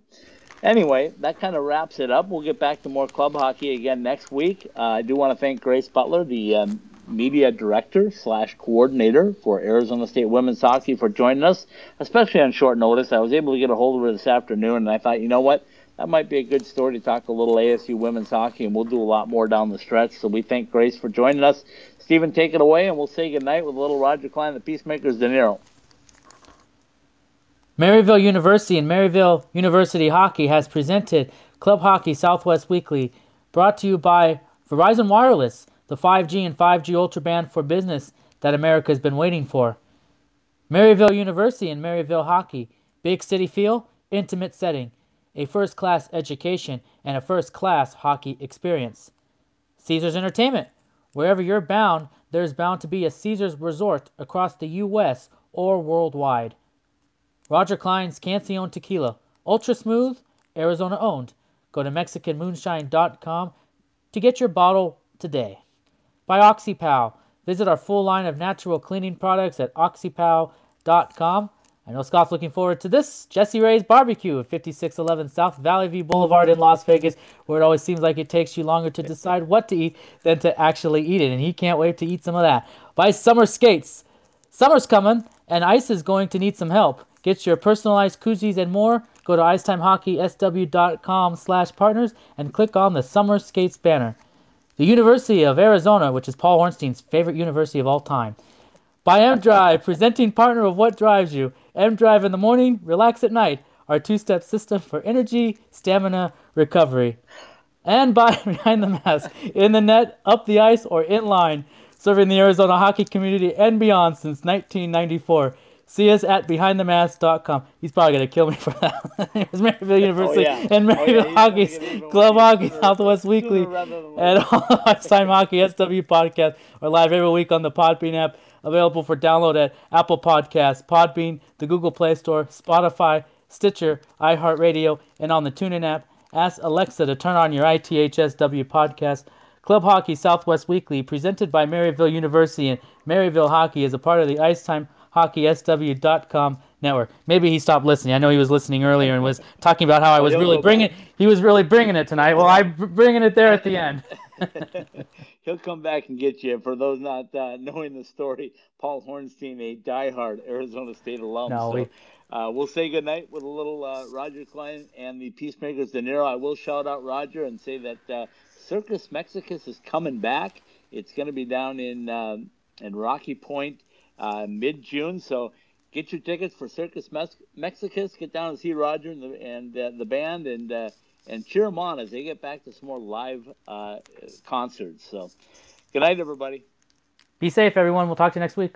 Anyway, that kind of wraps it up. We'll get back to more club hockey again next week. Uh, I do want to thank Grace Butler, the um, Media Director slash Coordinator for Arizona State Women's Hockey, for joining us, especially on short notice. I was able to get a hold of her this afternoon, and I thought, you know what? That might be a good story to talk a little ASU women's hockey, and we'll do a lot more down the stretch. So we thank Grace for joining us. Stephen, take it away, and we'll say goodnight with a little Roger Clyne, the Peacemakers De Niro. Maryville University and Maryville University Hockey has presented Club Hockey Southwest Weekly, brought to you by Verizon Wireless, the 5G and 5G Ultra Band for business that America has been waiting for. Maryville University and Maryville Hockey, big city feel, intimate setting, a first class education, and a first class hockey experience. Caesars Entertainment, wherever you're bound, there's bound to be a Caesars resort across the U.S. or worldwide. Roger Clyne's Cancion Tequila, ultra smooth, Arizona owned. Go to MexicanMoonshine.com to get your bottle today. By OxyPow, visit our full line of natural cleaning products at OxyPow.com. I know Scott's looking forward to this. Jessie Rae's Barbecue at 5611 South Valley View Boulevard in Las Vegas, where it always seems like it takes you longer to decide what to eat than to actually eat it. And he can't wait to eat some of that. By Summer Skates. Summer's coming, and ice is going to need some help. Get your personalized koozies and more. Go to icetimehockeysw.com slash partners and click on the Summer Skates banner. The University of Arizona, which is Paul Hornstein's favorite university of all time. By M Drive, presenting partner of What Drives You. M Drive in the morning, relax at night. Our two step system for energy, stamina, recovery. And by Behind the Mask, in the net, up the ice, or in line, serving the Arizona hockey community and beyond since 1994. See us at behindthemask.com. He's probably going to kill me for that. it was Maryville University oh, yeah. and Maryville oh, yeah. Hockey's Club Hockey Southwest Weekly and Ice Time Hockey SW Podcast are live every week on the Podbean app, available for download at Apple Podcasts, Podbean, the Google Play Store, Spotify, Stitcher, iHeartRadio, and on the TuneIn app. Ask Alexa to turn on your ITHSW podcast. Club Hockey Southwest Weekly, presented by Maryville University and Maryville Hockey, is a part of the Ice Time hockeysw.com network. Maybe he stopped listening. I know he was listening earlier and was talking about how I was really bringing he was really bringing it tonight. Well, I'm bringing it there at the end. He'll come back and get you. For those not uh, knowing the story, Paul Hornstein, a diehard Arizona State alum. No, so, we... uh, we'll say goodnight with a little uh, Roger Clyne and the Peacemakers De Niro. I will shout out Roger and say that uh, Circus Mexicus is coming back. It's going to be down in um, in Rocky Point uh, mid June. So get your tickets for Circus Mex- Mexicus. Get down and see Roger and the, and, uh, the band and uh, and cheer them on as they get back to some more live uh, concerts. So good night, everybody. Be safe, everyone. We'll talk to you next week.